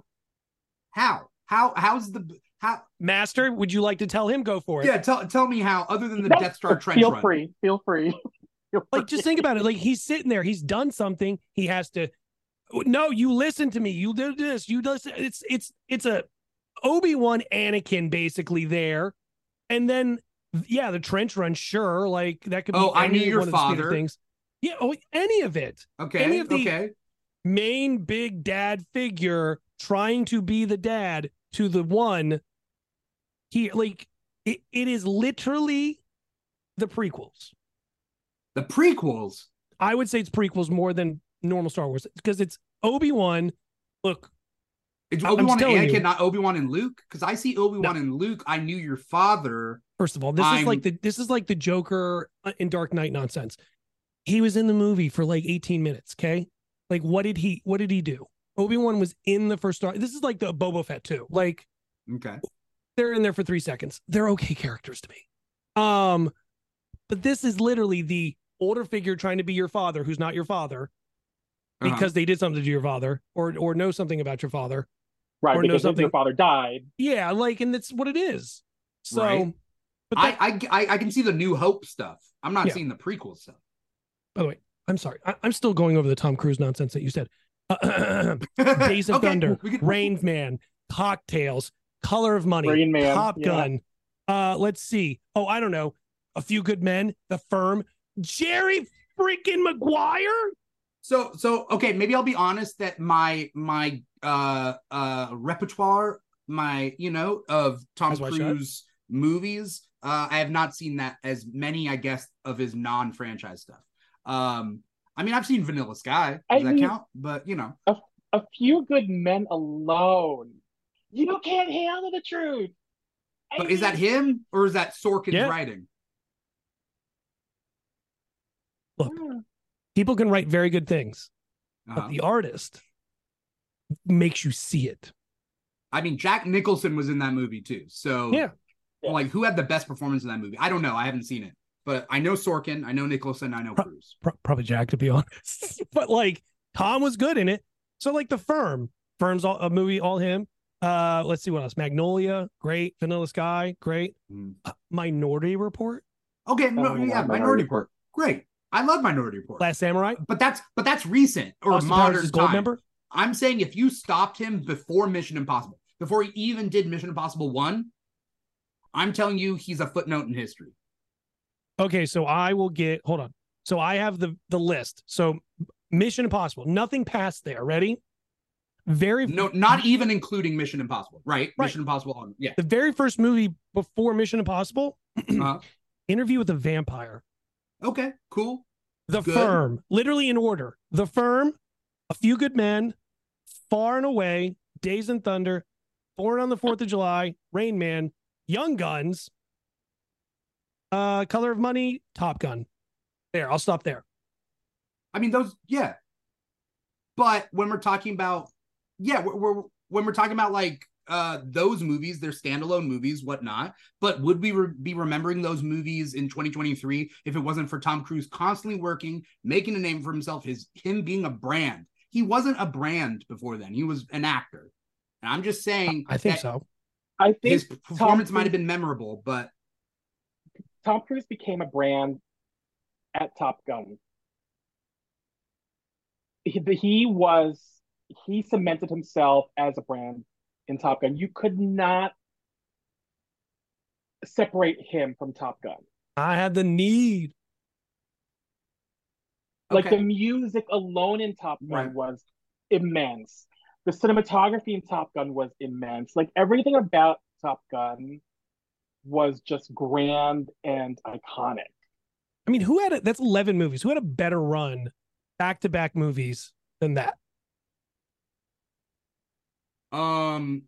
How? How? How's the how? Master, would you like to tell him? Go for it. Yeah, tell tell me how. Other than the No, Death Star trench Feel run. free. Feel free. Like, just think about it. Like, he's sitting there. He's done something. He has to. No, you listen to me. You do this. You listen. It's it's it's a Obi Wan Anakin basically there, and then yeah, the trench run. Sure, like that could be. Oh, I knew your one of the speeder father. Things. Yeah. Oh, any of it. Okay. Any of the- okay. main big dad figure trying to be the dad to the one he like it, it is literally the prequels The prequels. i would say it's prequels more than normal star wars because it's obi-wan look It's Obi Wan and Anakin, you. not Obi Wan and Luke. Because I see Obi Wan and Luke. I knew your father. first of all this I'm- is like the this is like the joker uh, in dark knight nonsense he was in the movie for like 18 minutes okay like what did he what did he do obi-wan was in the first star this is like the boba fett too like Okay. they're in there for three seconds. They're okay characters to me. Um, but this is literally the older figure trying to be your father, who's not your father, Uh-huh. because they did something to your father, or or know something about your father. right or know because something- your father died. Yeah, like, and that's what it is. So, Right. but I, that, I I I can see the New Hope stuff. I'm not Yeah. seeing the prequel stuff. by the way, I'm sorry, I, I'm still going over the Tom Cruise nonsense that you said. Days of Okay, Thunder, we could- Rain Man, Cocktails, Color of Money, Rain Man, Top yeah. Gun. Uh, let's see. Oh, I don't know. A Few Good Men, The Firm, Jerry freaking Maguire. So so okay, maybe I'll be honest that my my uh uh repertoire, my you know, of Tom Shut? Cruise movies, uh I have not seen that as many, I guess, of his non-franchise stuff. Um I mean I've seen Vanilla Sky. I Does that mean- count? But you know. A few good men alone. You can't handle the truth. I But is that him or is that Sorkin's Yeah. writing? Look, people can write very good things, Uh-huh. but the artist makes you see it. I mean Jack Nicholson was in that movie too. So Yeah. Yeah. like who had the best performance in that movie? I don't know. I haven't seen it. But I know Sorkin, I know Nicholson, I know Pro- Cruise. Pro- probably Jack, to be honest. but like Tom was good in it. So like the Firm, Firm's all, a movie, all him. Uh, let's see what else. Magnolia, great. Vanilla Sky, great. Mm. Uh, Minority Report, Okay, no, Oh, yeah, yeah, Minority Minority Report. Great. I love Minority Report. Last Samurai, but that's but that's recent or Austin modern Gold time. Member. I'm saying if you stopped him before Mission Impossible, before he even did Mission Impossible 1, I'm telling you he's a footnote in history. Okay, so I will get. Hold on. So I have the the list. So Mission Impossible, nothing past there. Ready? Very No, not even including Mission Impossible, right? Right. Mission Impossible on yeah. the very first movie before Mission Impossible, Uh, Interview with the Vampire. okay, cool. The Good. Firm, literally in order. The Firm, A Few Good Men, Far and Away, Days and Thunder, Born on the Fourth of July, Rain Man, Young Guns, uh, Color of Money, Top Gun. There, I'll stop there. I mean those yeah. But when we're talking about yeah, we're, we're when we're talking about like uh those movies, they're standalone movies, whatnot. But would we re- be remembering those movies in 2023 if it wasn't for Tom Cruise constantly working, making a name for himself, his him being a brand? He wasn't a brand before then. He was an actor. And I'm just saying I think so. I think his performance might have been memorable, but Tom Cruise became a brand at Top Gun. He, he was he cemented himself as a brand in Top Gun. You could not separate him from Top Gun. I had the need. Like okay. the music alone in Top Gun Right. was immense. The cinematography in Top Gun was immense. Like everything about Top Gun was just grand and iconic. I mean, who had it? That's 11 movies. Who had a better run back to back movies than that? Um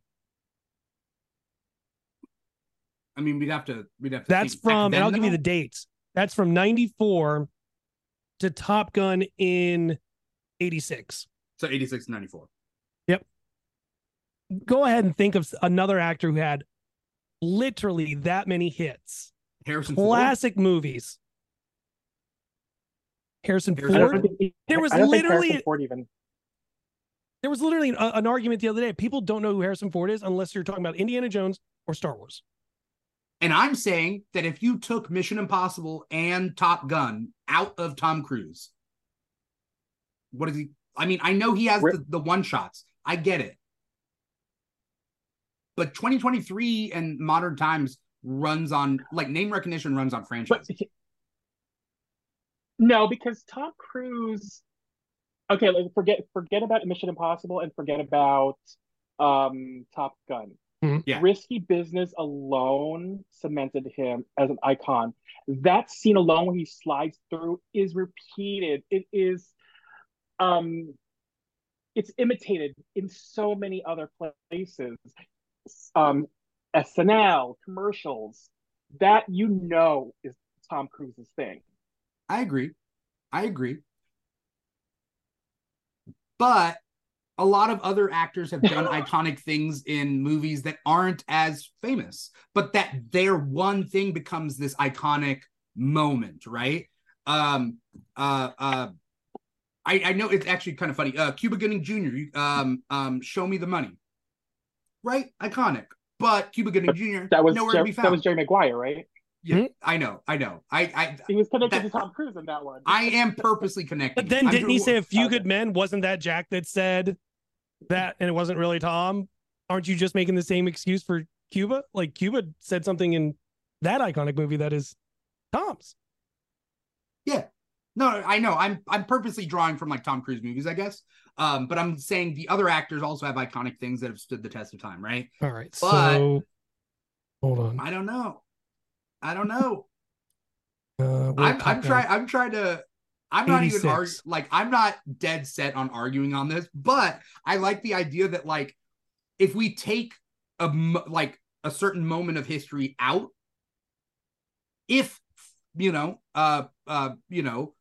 I mean we'd have to we'd have to That's think from, and I'll give you the dates. That's from 94 to Top Gun in 86. so 86 to 94. Yep. Go ahead and think of another actor who had literally that many hits. Harrison Ford. Classic movies. Harrison Harrison I don't Ford. think he- There was I don't think literally- Harrison Ford even There was literally a- uh, an argument the other day. People don't know who Harrison Ford is unless you're talking about Indiana Jones or Star Wars. And I'm saying that if you took Mission Impossible and Top Gun out of Tom Cruise, what is he? I mean, I know he has the, the one shots. I get it. But 2023 and modern times runs on like name recognition runs on franchise. he- no, because Tom Cruise. Okay, like forget forget about Mission Impossible and forget about um Top Gun. Mhm. Yeah. Risky Business alone cemented him as an icon. That scene alone when he slides through is repeated. It is um it's imitated in so many other places. Um SNL, commercials. That you know is Tom Cruise's thing. I agree. I agree. But a lot of other actors have done iconic things in movies that aren't as famous, but that their one thing becomes this iconic moment, right? Um, uh, uh, I, I know it's actually kind of funny. Uh, Cuba Gooding Jr. Um, um, Show Me the Money, right? Iconic, but Cuba Gooding Jr. That was nowhere Jer- to be found. that was Jerry Maguire, right? Yeah, Hmm? I know, I know. I I He was connected That- to Tom Cruise in that one. I am purposely connecting. But then I'm didn't he say a few Okay. good men? Wasn't that Jack that said that and it wasn't really Tom? Aren't you just making the same excuse for Cuba? Like Cuba said something in that iconic movie that is Tom's. Yeah. No, I know. I'm I'm purposely drawing from like Tom Cruise movies, I guess. Um, but I'm saying the other actors also have iconic things that have stood the test of time, right? All right. But- so hold on. I don't know. I don't know. Uh, I'm I'm trying I'm trying to I'm not even argue like I'm not dead set on arguing on this, but I like the idea that like if we take a like a certain moment of history out, if you know, uh uh, you know,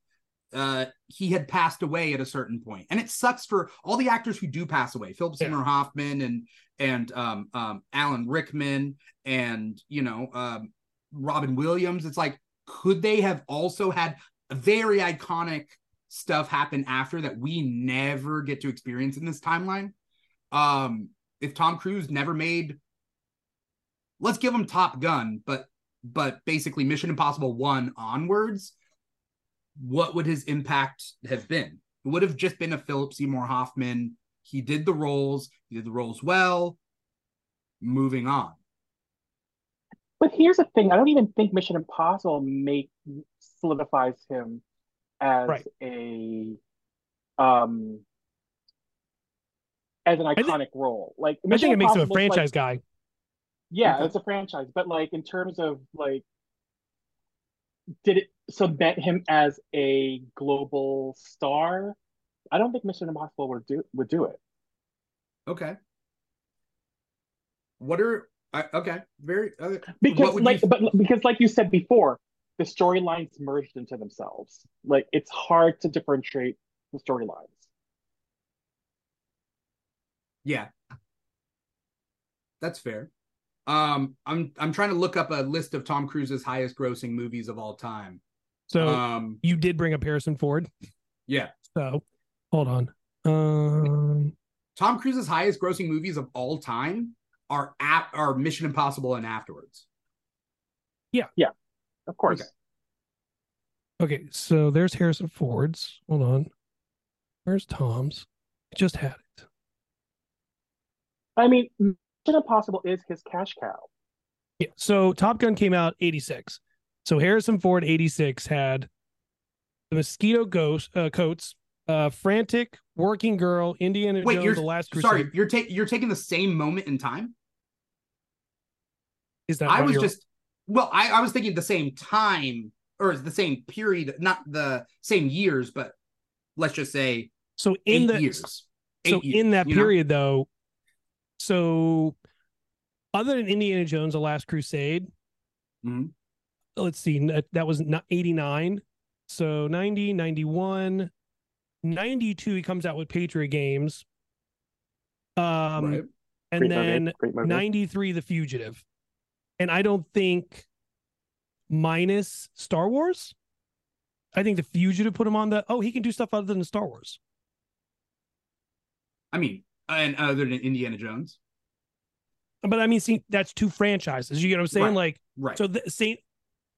uh he had passed away at a certain. And it sucks for all the actors who do pass away, Philip Yeah. Seymour Hoffman and and um um Alan Rickman and you know um Robin Williams. It's like could they have also had very iconic stuff happen after that we never get to experience in this timeline? Um, if Tom Cruise never made, let's give him Top Gun, but but basically Mission Impossible one onwards, what would his impact have been? It would have just been a Philip Seymour Hoffman. He did the roles, he did the roles well. Moving on. But here's the thing: I don't even think Mission Impossible make solidifies him as Right. a um as an think- iconic role. Like I Mission think it makes him a Impossible is, like- franchise guy. yeah, Okay. it's a franchise, but like in terms of like, did it cement him as a global star? I don't think Mission Impossible would do would do it. Okay. What are I okay? Very okay. because What would you like but because like you said before the storylines merged into themselves like it's hard to differentiate the storylines Yeah. That's fair. Um, I'm I'm trying to look up a list of Tom Cruise's highest grossing movies of all time. So um, you did bring up Harrison Ford. yeah. So hold on. Um, Tom Cruise's highest grossing movies of all time are at are Mission Impossible and afterwards. Yeah. Yeah. Of course Okay. okay, so there's Harrison Ford's. Hold on. Where's Tom's? I just had it. i mean mission impossible is his cash cow Yeah. So Top Gun came out 86. So Harrison Ford 86 had the Mosquito Ghost uh, coats, uh, Frantic, Working Girl, Indiana Wait, Jones, you're The Last Crusade. sorry, you're taking you're taking the same moment in time. Is that I was just well, I, I was thinking the same time or the same period, not the same years, but let's just say so eight in the years. so years, in that you know? period though. So other than Indiana Jones, The Last Crusade, Mhm. let's see, that, that was not 89. So 90, 91, 92, he comes out with Patriot Games. Um, right. and great then movie 93 the fugitive and i don't think minus star wars i think the fugitive put him on the oh he can do stuff other than star wars I mean, and other than Indiana Jones. but i mean see that's two franchises you get what i'm saying Right. like Right. so the same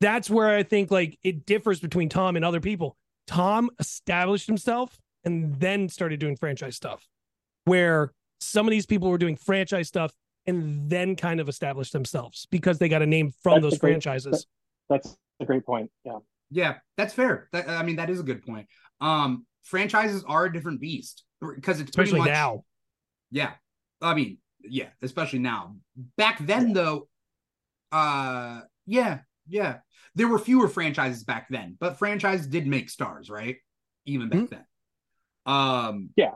that's where i think like it differs between tom and other people tom established himself and then started doing franchise stuff where some of these people were doing franchise stuff and then kind of establish themselves because they got a name from That's those great- franchises that's a great point yeah Yeah, that's fair. That, I mean, that is a good point. Um, franchises are a different beast because it's pretty especially much, now Yeah, I mean, yeah, especially now. Back then, though, uh, yeah, yeah, there were fewer franchises back then, but franchises did make stars, right? Even back Mhm. then. Um, Yeah.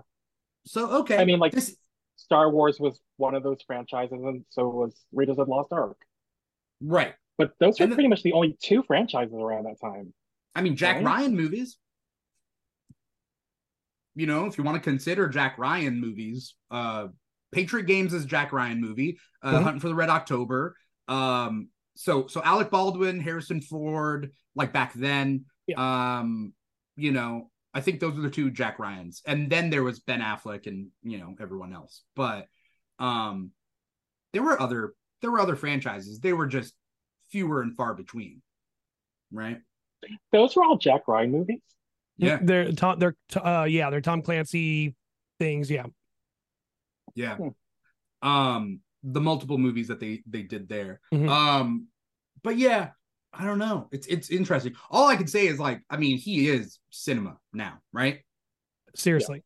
So okay, I mean, like- this, star wars was one of those franchises and so was raiders of the lost ark right? but those are And the- pretty much the only two franchises around that time I mean, Jack Right. Ryan movies. You know, if you want to consider Jack Ryan movies, uh Patriot Games is a Jack Ryan movie, uh Mhm. Hunting for the Red October. Um so so Alec Baldwin, Harrison Ford, like back then. Um, you know, I think those were the two Jack Ryans. And then there was Ben Affleck and, you know, everyone else. But um there were other there were other franchises. They were just fewer and far between. Right? Those were all Jack Ryan movies. Yeah. They're Tom. They're uh yeah. They're Tom Clancy things. Yeah. Yeah. Hmm. Um the multiple movies that they they did there. Mhm. Um but yeah, I don't know. It's it's interesting. All I can say is like I mean, he is cinema now, right? Seriously.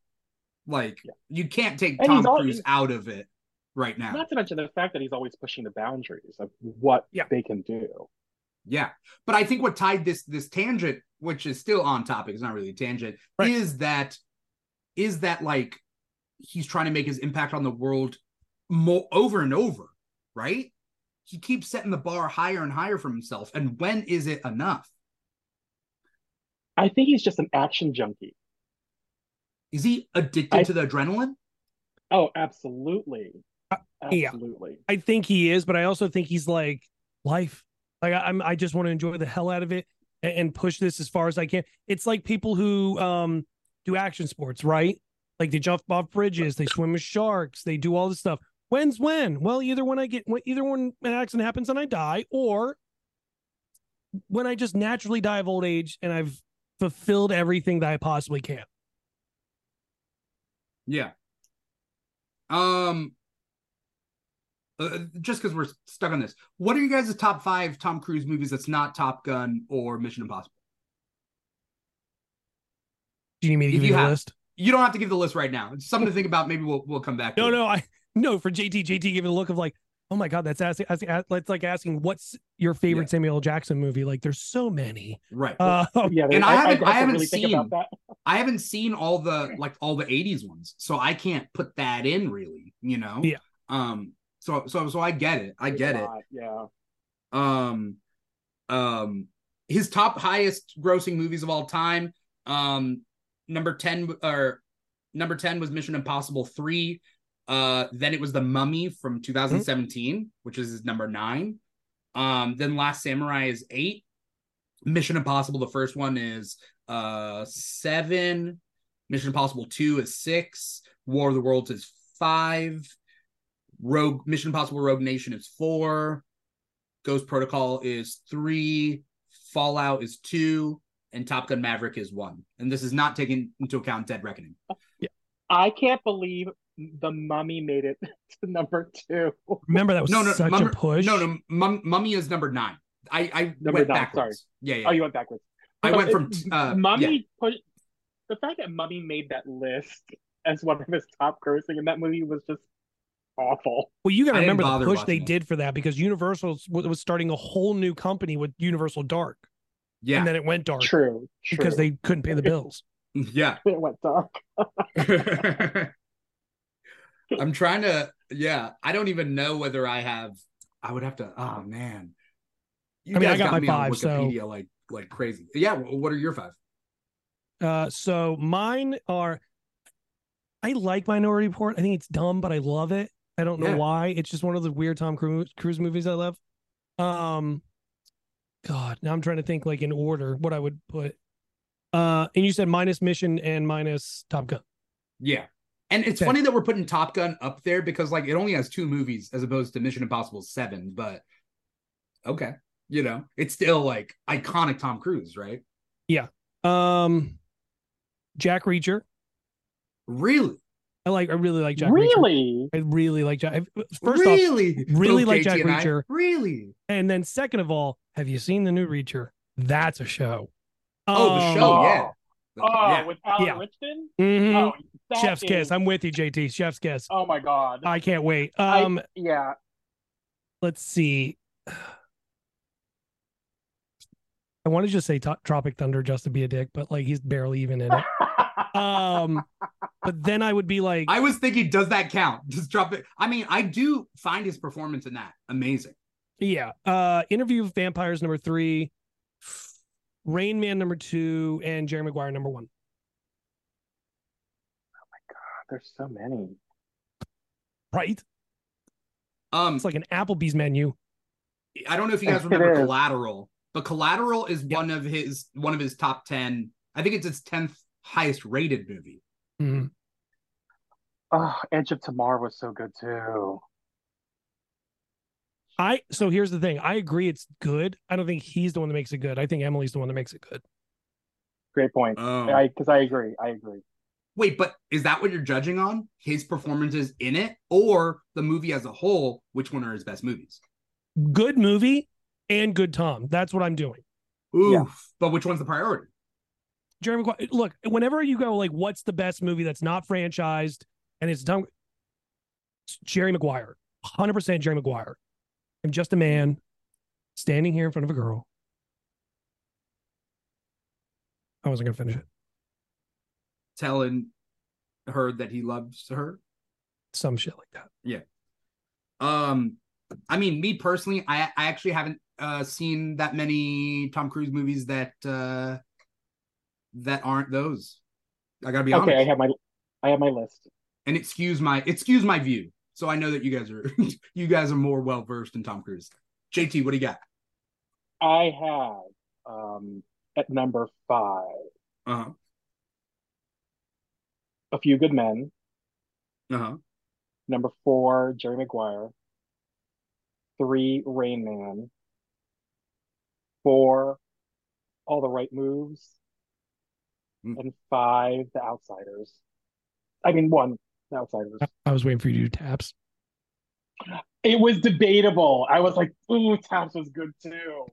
Like Yeah. you can't take And Tom Cruise out of it right now. Not to mention the fact that he's always pushing the boundaries of what Yeah. they can do. Yeah. But I think what tied this this tangent, which is still on topic, it's not really a tangent, Right. is that is that like he's trying to make his impact on the world more over and over, right? He keeps setting the bar higher and higher for himself. And when is it enough? I think he's just an action junkie. Is he addicted I- to the adrenaline? Oh, absolutely. Uh, yeah. Absolutely. I think he is, but I also think he's like life. Like I, I'm, I just want to enjoy the hell out of it and, and push this as far as I can. It's like people who um do action sports, right? Like they jump off bridges, they swim with sharks, they do all this stuff. When's when? Well, either when I get, either when an accident happens and I die, or when I just naturally die of old age and I've fulfilled everything that I possibly can. Yeah. Um uh, just because we're stuck on this, what are you guys' top five Tom Cruise movies that's not Top Gun or Mission Impossible? Do you need me to give you you the have- list? You don't have to give the list right now. It's something to think about. Maybe we'll we'll come back. to No, it. no, I no for JT. JT gave it a look of like, oh my god, that's asking. asking that's like asking what's your favorite Yeah. Samuel L. Jackson movie? Like, there's so many. Right. Uh, Yeah, And I haven't- I have to haven't really seen- that. I haven't seen all the like all the 80s ones, so I can't put that in really, you know? Yeah. Um so so so I get it. I There's get a it. Yeah. Um um his top highest grossing movies of all time. Um number 10 or number 10 was Mission Impossible 3. Uh then it was The Mummy from 2017, which is number 9. Um then Last Samurai is 8. Mission Impossible the first one is uh 7. Mission Impossible 2 is 6. War of the Worlds is 5. Rogue Mission Impossible Rogue Nation is 4. Ghost Protocol is 3. Fallout is 2 and Top Gun Maverick is 1. And this is not taking into account Dead Reckoning. Yeah. I can't believe the mummy made it to number two. remember that was No, no, such Mummy, a push. No, no, Mum, Mummy is number 9. I I Number went nine, backwards. Yeah, yeah. Oh, you went backwards. I But went it- from uh Mummy yeah. push the fact that Mummy made that list as one of his top grossing, and that movie was just awful. Well, you got to remember the push they it. did for that because Universal was, was starting a whole new company with Universal Dark, Yeah. and then it went dark True, true. because they couldn't pay the bills. yeah. it went dark. I'm trying to yeah, I don't even know whether I have I would have to oh man. You I mean, I guys got my me on five, so- Wikipedia like like crazy. Yeah, what are your five? Uh, so mine are. I like Minority Report. I think it's dumb, but I love it. I don't know Yeah. why. It's just one of the weird Tom Cruise, Cruise movies I love. Um, God, now I'm trying to think like in order what I would put. Uh, and you said minus Mission and minus Top Gun. Yeah. And it's Okay. funny that we're putting Top Gun up there because like it only has two movies as opposed to Mission Impossible 7, but okay. You know, it's still like iconic Tom Cruise, right? Yeah. Um, Jack Reacher. Really? I like. I really like Jack. Reacher. really? I really like Jack. First off, really? really Both like JT Jack and I? Reacher. Really? and then second of all, have you seen the new Reacher? That's a show. Oh, the Um, show, yeah. Oh, yeah. with Alan Yeah. Ritchson? mhm. Oh, that Chef's is- kiss. I'm with you, JT. Chef's kiss. Oh my god. I can't wait. I- Um, yeah. let's see. I want to just say to- Tropic Thunder just to be a dick, but like he's barely even in it. Um, but then I would be like, I was thinking, does that count? Just drop it. I mean, I do find his performance in that amazing. yeah. Uh, Interview with Vampires number three, Rain Man number two, and Jerry Maguire number one. There's so many. Right? Um, It's like an Applebee's menu. I don't know if you guys remember is. Collateral, but Collateral is Yeah. one of his one of his top ten. I think it's his tenth highest rated movie. Mhm. Oh, Edge of Tomorrow was so good too. I so here's the thing. I agree it's good. I don't think he's the one that makes it good. I think Emily's the one that makes it good. Great point. Oh. I because I agree. I agree. Wait, but is that what you're judging on? His performances in it or the movie as a whole? Which one are his best movies? Good movie and good Tom. That's what I'm doing. Oof. Yeah. But which one's the priority? Jerry Maguire. Look, whenever you go like, what's the best movie that's not franchised and it's Tom? it's Jerry Maguire, hundred percent Jerry Maguire. I'm just a man standing here in front of a girl. I wasn't gonna finish it. Telling her that he loves her. Some shit like that. Yeah. Um, I mean, me personally, I I actually haven't uh seen that many Tom Cruise movies that uh that aren't those. I gotta be honest. Okay, I have my I have my list. and excuse my excuse my view. So I know that you guys are you guys are more well versed in Tom Cruise. JT, what do you got? I have um at number five, Uh-huh. A Few Good Men. Uh-huh. Number four, Jerry Maguire. Three, Rain Man. Four, All the Right Moves. Mm. And five, The Outsiders. I mean, one, The Outsiders. I was waiting for you to do taps. It was debatable. I was like, ooh, Taps was good too.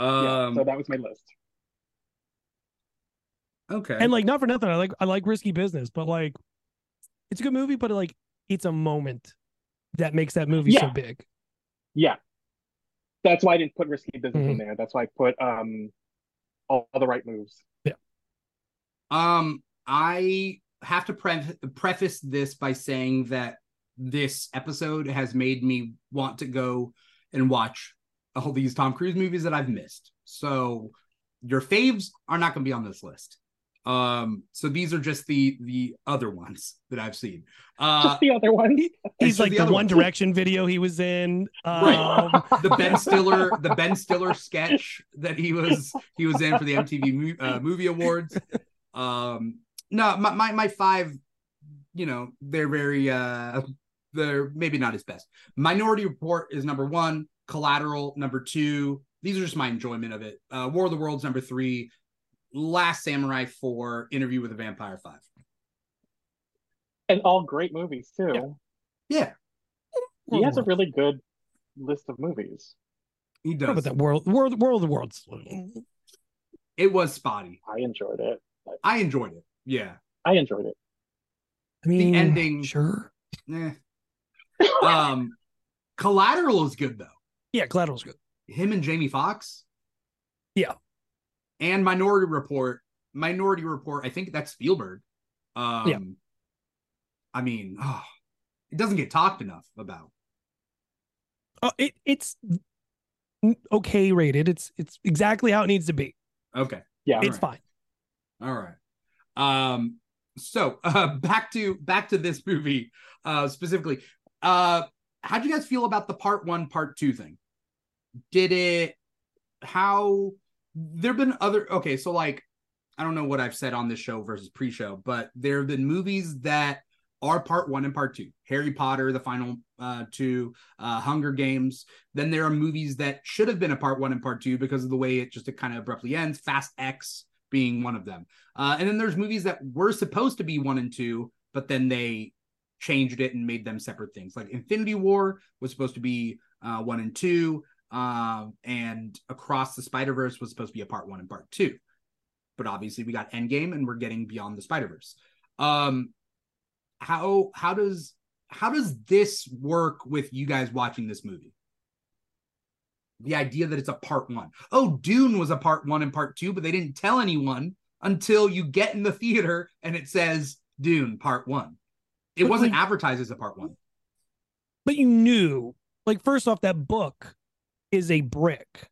Yeah, Um so that was my list. Okay. And like, not for nothing, I like I like Risky Business, but like, it's a good movie, but like, it's a moment that makes that movie so big. Yeah. That's why I didn't put Risky Business in Mhm. there. That's why I put um all the right moves. Yeah. Um, I have to pre- preface this by saying that this episode has made me want to go and watch all these Tom Cruise movies that I've missed. So your faves are not going to be on this list. Um, so these are just the the other ones that I've seen. Uh, Just the other one. He's just like the the, other One ones. Direction video he was in. Right. Um, the Ben Stiller, the Ben Stiller sketch that he was he was in for the MTV uh, Movie Awards. Um, no, my, my my five, you know, they're very uh, they're maybe not his best. Minority Report is number one. Collateral number two. These are just my enjoyment of it. Uh, War of the Worlds number three. Last Samurai four. Interview with a Vampire five. And all great movies too. Yeah, He has a really good list of movies. he How about does. that world, world, world of the worlds. It was spotty. I enjoyed it. I enjoyed it. Yeah. I enjoyed it. I mean, the ending- Sure. Eh. Um, Collateral is good though. Yeah, Collateral's good. Him and Jamie Foxx. Yeah. And Minority Report. Minority Report. I think that's Spielberg. Um, Yeah. I mean, oh, it doesn't get talked enough about. Oh, it it's okay rated. It's it's exactly how it needs to be. Okay. Yeah. It's right. fine. All right. Um. So, uh, back to back to this movie, uh, specifically. Uh, how do you guys feel about the part one, part two thing? Did it? How? There've been other. Okay, so like, I don't know what I've said on this show versus pre-show, but there have been movies that are part one and part two. Harry Potter, the final uh, two, uh, Hunger Games. Then there are movies that should have been a part one and part two because of the way it just it kind of abruptly ends. Fast X being one of them. Uh, and then there's movies that were supposed to be one and two, but then they changed it and made them separate things. Like Infinity War was supposed to be uh, one and two, um, and Across the Spider Verse was supposed to be a part one and part two. But obviously, we got Endgame, and we're getting Beyond the Spider Verse. Um, how how does how does this work with you guys watching this movie? The idea that it's a part one. Oh, Dune was a part one and part two, but they didn't tell anyone until you get in the theater and it says Dune part one. It But, wasn't advertised as a part one. But you knew, like, first off, that book is a brick.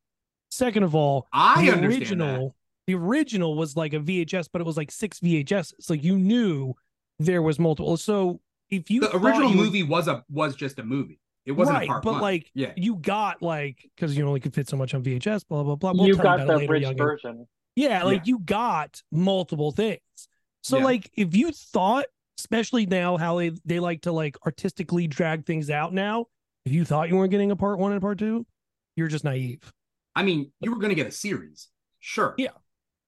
Second of all, I the understand original, the original was like a VHS, but it was like six VHS. like you knew there was multiple. So if you. The original you movie was a was just a movie. It wasn't right, a part but one. like yeah, you got like because you only could fit so much on VHS, blah blah blah. We'll you got the it bridge version. Yeah, like you got multiple things. So Yeah. like if you thought especially now how they, they like to like artistically drag things out now. If you thought you weren't getting a part one and a part two, you're just naive. I mean, you were going to get a series, sure. Yeah.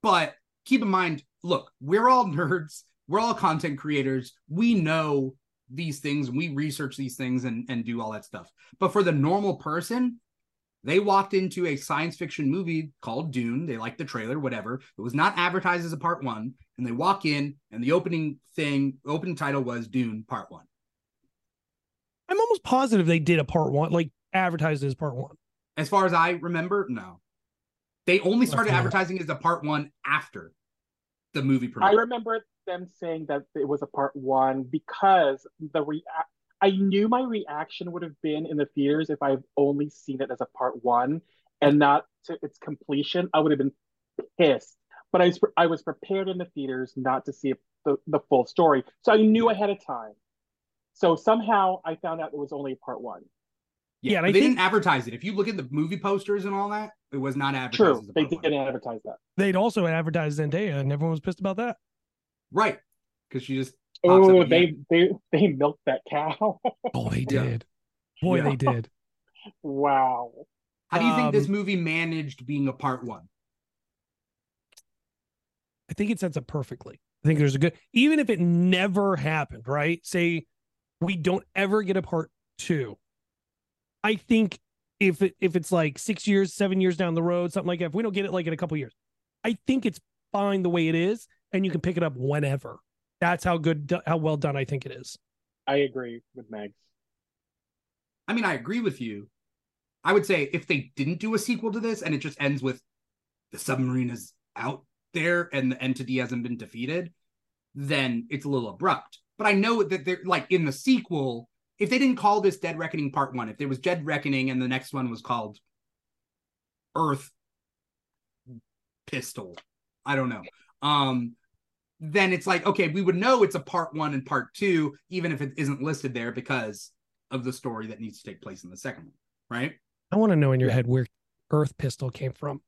But keep in mind, look, we're all nerds. We're all content creators. We know these things. We research these things and, and do all that stuff. But for the normal person, they walked into a science fiction movie called Dune. They liked the trailer, whatever. It was not advertised as a part one. And they walk in, and the opening thing, opening title was Dune Part One. I'm almost positive they did a part one, like advertised as part one. As far as I remember, no. They only started Okay. advertising as a part one after the movie premiered. I remember them saying that it was a part one because the rea- I knew my reaction would have been in the theaters if I've only seen it as a part one and not to its completion. I would have been pissed. But I was, I was prepared in the theaters not to see the, the full story. So I knew ahead of time. So somehow I found out it was only a part one. Yeah, and but I they think- didn't advertise it. If you look at the movie posters and all that, it was not advertised. True, they didn't advertise that. They'd also advertised Zendaya, and everyone was pissed about that. right? Because she just Oh, at the they, they they milked that cow. Oh, they Yeah. did. Boy, Yeah. they did. wow. How do you think this Um, movie managed being a part one? I think it sets up perfectly. I think there's a good, even if it never happened, right? Say we don't ever get a part two. I think if it if it's like six years, seven years down the road, something like that, if we don't get it like in a couple years, I think it's fine the way it is, and you can pick it up whenever. That's how good, how well done I think it is. I agree with Megs. I mean, I agree with you. I would say if they didn't do a sequel to this and it just ends with the submarine is out there and the entity hasn't been defeated, then it's a little abrupt. But I know that they're like in the sequel, if they didn't call this Dead Reckoning Part One, if there was Dead Reckoning and the next one was called Earth Pistol, I don't know. Um, then it's like, okay, we would know it's a part one and part two, even if it isn't listed there because of the story that needs to take place in the second one, right? I want to know in your head where Earth Pistol came from.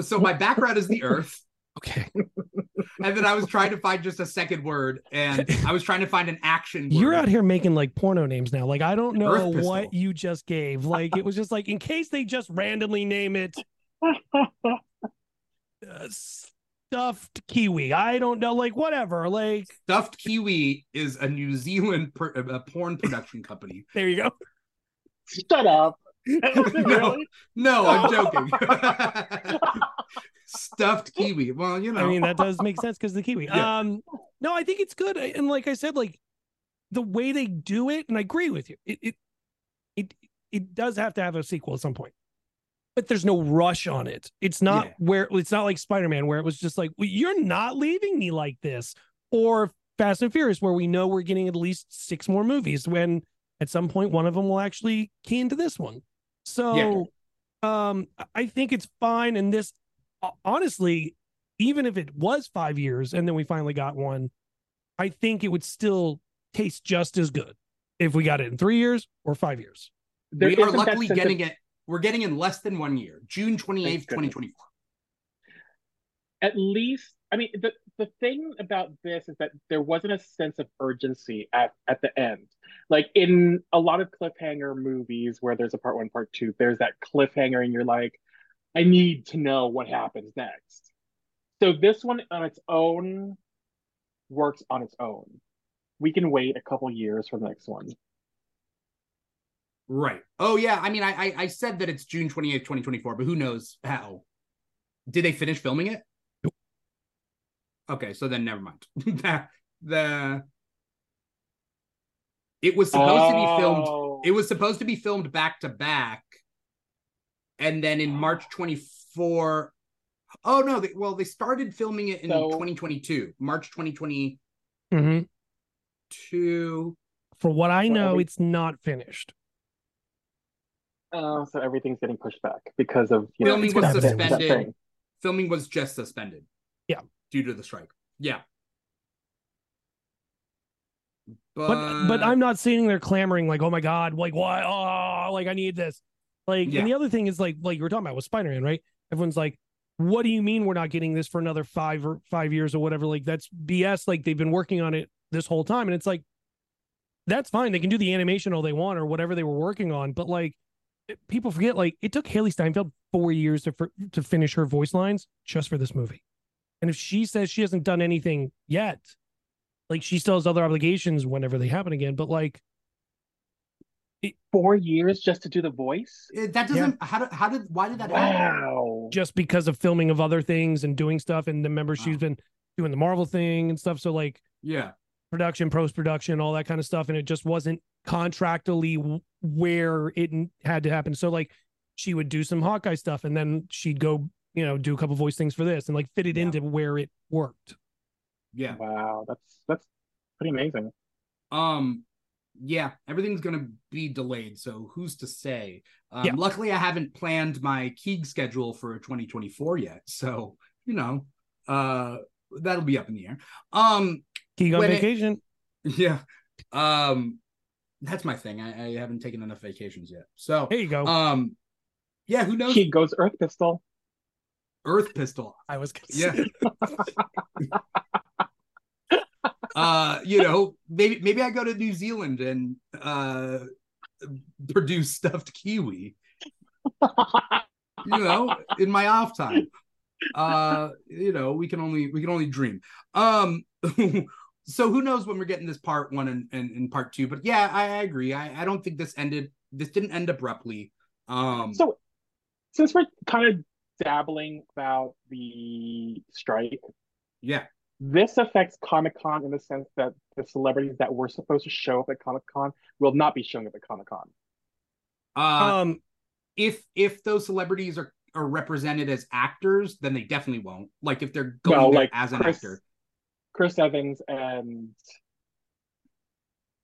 So my background is the Earth, Okay, and then I was trying to find just a second word, and I was trying to find an action. Word. you're out here making like porno names now. Like I don't know what you just gave. Like it was just like in case they just randomly name it uh, stuffed kiwi. I don't know, like whatever. Like Stuffed Kiwi is a New Zealand pr- a porn production company. there you go. Shut up. No. really? No, I'm joking. Stuffed Kiwi. Well, you know. I mean, that does make sense because the kiwi. Yeah. Um, no, I think it's good, and like I said, like the way they do it, and I agree with you. It it it it does have to have a sequel at some point, but there's no rush on it. It's not Yeah. where it's not like Spider Man, where it was just like well, you're not leaving me like this, or Fast and Furious, where we know we're getting at least six more movies. When at some point one of them will actually key into this one. So, um, I think it's fine, and this honestly even if it was five years and then we finally got one, I think it would still taste just as good if we got it in three years or five years. There we are luckily sense of- getting it. We're getting in less than one year, June 28th, 2024. at least I mean the the thing about this is that there wasn't a sense of urgency at at the end. Like in a lot of cliffhanger movies where there's a part one, part two, there's that cliffhanger and you're like, I need to know what happens next. So this one on its own works on its own. We can wait a couple years for the next one. Right. Oh yeah. I mean, I, I I said that it's June 28th, 2024, but who knows how? Did they finish filming it? Nope. Okay, so then never mind. the, the it was supposed to be filmed. Oh. It was supposed to be filmed back to back, and then in March 24. Oh no! They, well, they started filming it in So- 2022, March 2022. Mm-hmm. For what I So know, every- it's not finished. Oh, so everything's getting pushed back because of you know, Filming was that thing- that suspended. Filming was just suspended. Yeah. Due to the strike. Yeah. But but I'm not sitting there clamoring like, oh my god, like why? Oh, like I need this. Like, Yeah. and the other thing is like, like you were talking about with Spider Man, right? Everyone's like, what do you mean we're not getting this for another five or five years or whatever? Like that's BS. Like they've been working on it this whole time. And it's like, that's fine. They can do the animation all they want or whatever they were working on. But like, eh, people forget, like, it took Hailee Steinfeld four years to, for, to finish her voice lines just for this movie. And if she says she hasn't done anything yet, like, she still has other obligations whenever they happen again. But like, Four years just to do the voice? Eh, That doesn't. How did? How did? Why did that happen? Just because of filming of other things and doing stuff. And then remember, she's Wow. been doing the Marvel thing and stuff. So, like, Yeah. production, post production, all that kind of stuff, and it just wasn't contractually where it had to happen. So like she would do some Hawkeye stuff, and then she'd go, you know, do a couple voice things for this, and like fit it Yeah. into where it worked. Yeah. Wow, that's that's pretty amazing. Um, yeah, everything's gonna be delayed. So who's to say? Um, Yeah. luckily I haven't planned my Keeg schedule for 2024 yet. So, you know, uh that'll be up in the air. Um, Keeg on When it- vacation. yeah. Um, that's my thing. I, I haven't taken enough vacations yet. So There you go. um yeah, who knows? He goes Earth Pistol. Earth Pistol. I was gonna Yeah. uh you know maybe maybe i go to new zealand and uh produce stuffed kiwi. You know in my off time. Uh you know we can only we can only dream. Um so who knows when we're getting this part one and, and, and part two but yeah I, I agree. I, I don't think this ended this didn't end abruptly. Um So, since we're kind of dabbling about the strike, yeah this affects Comic Con in the sense that the celebrities that were supposed to show up at Comic Con will not be showing up at Comic Con. uh um, if if those celebrities are are represented as actors then they definitely won't like if they're going No, there like as an Chris, actor Chris Evans and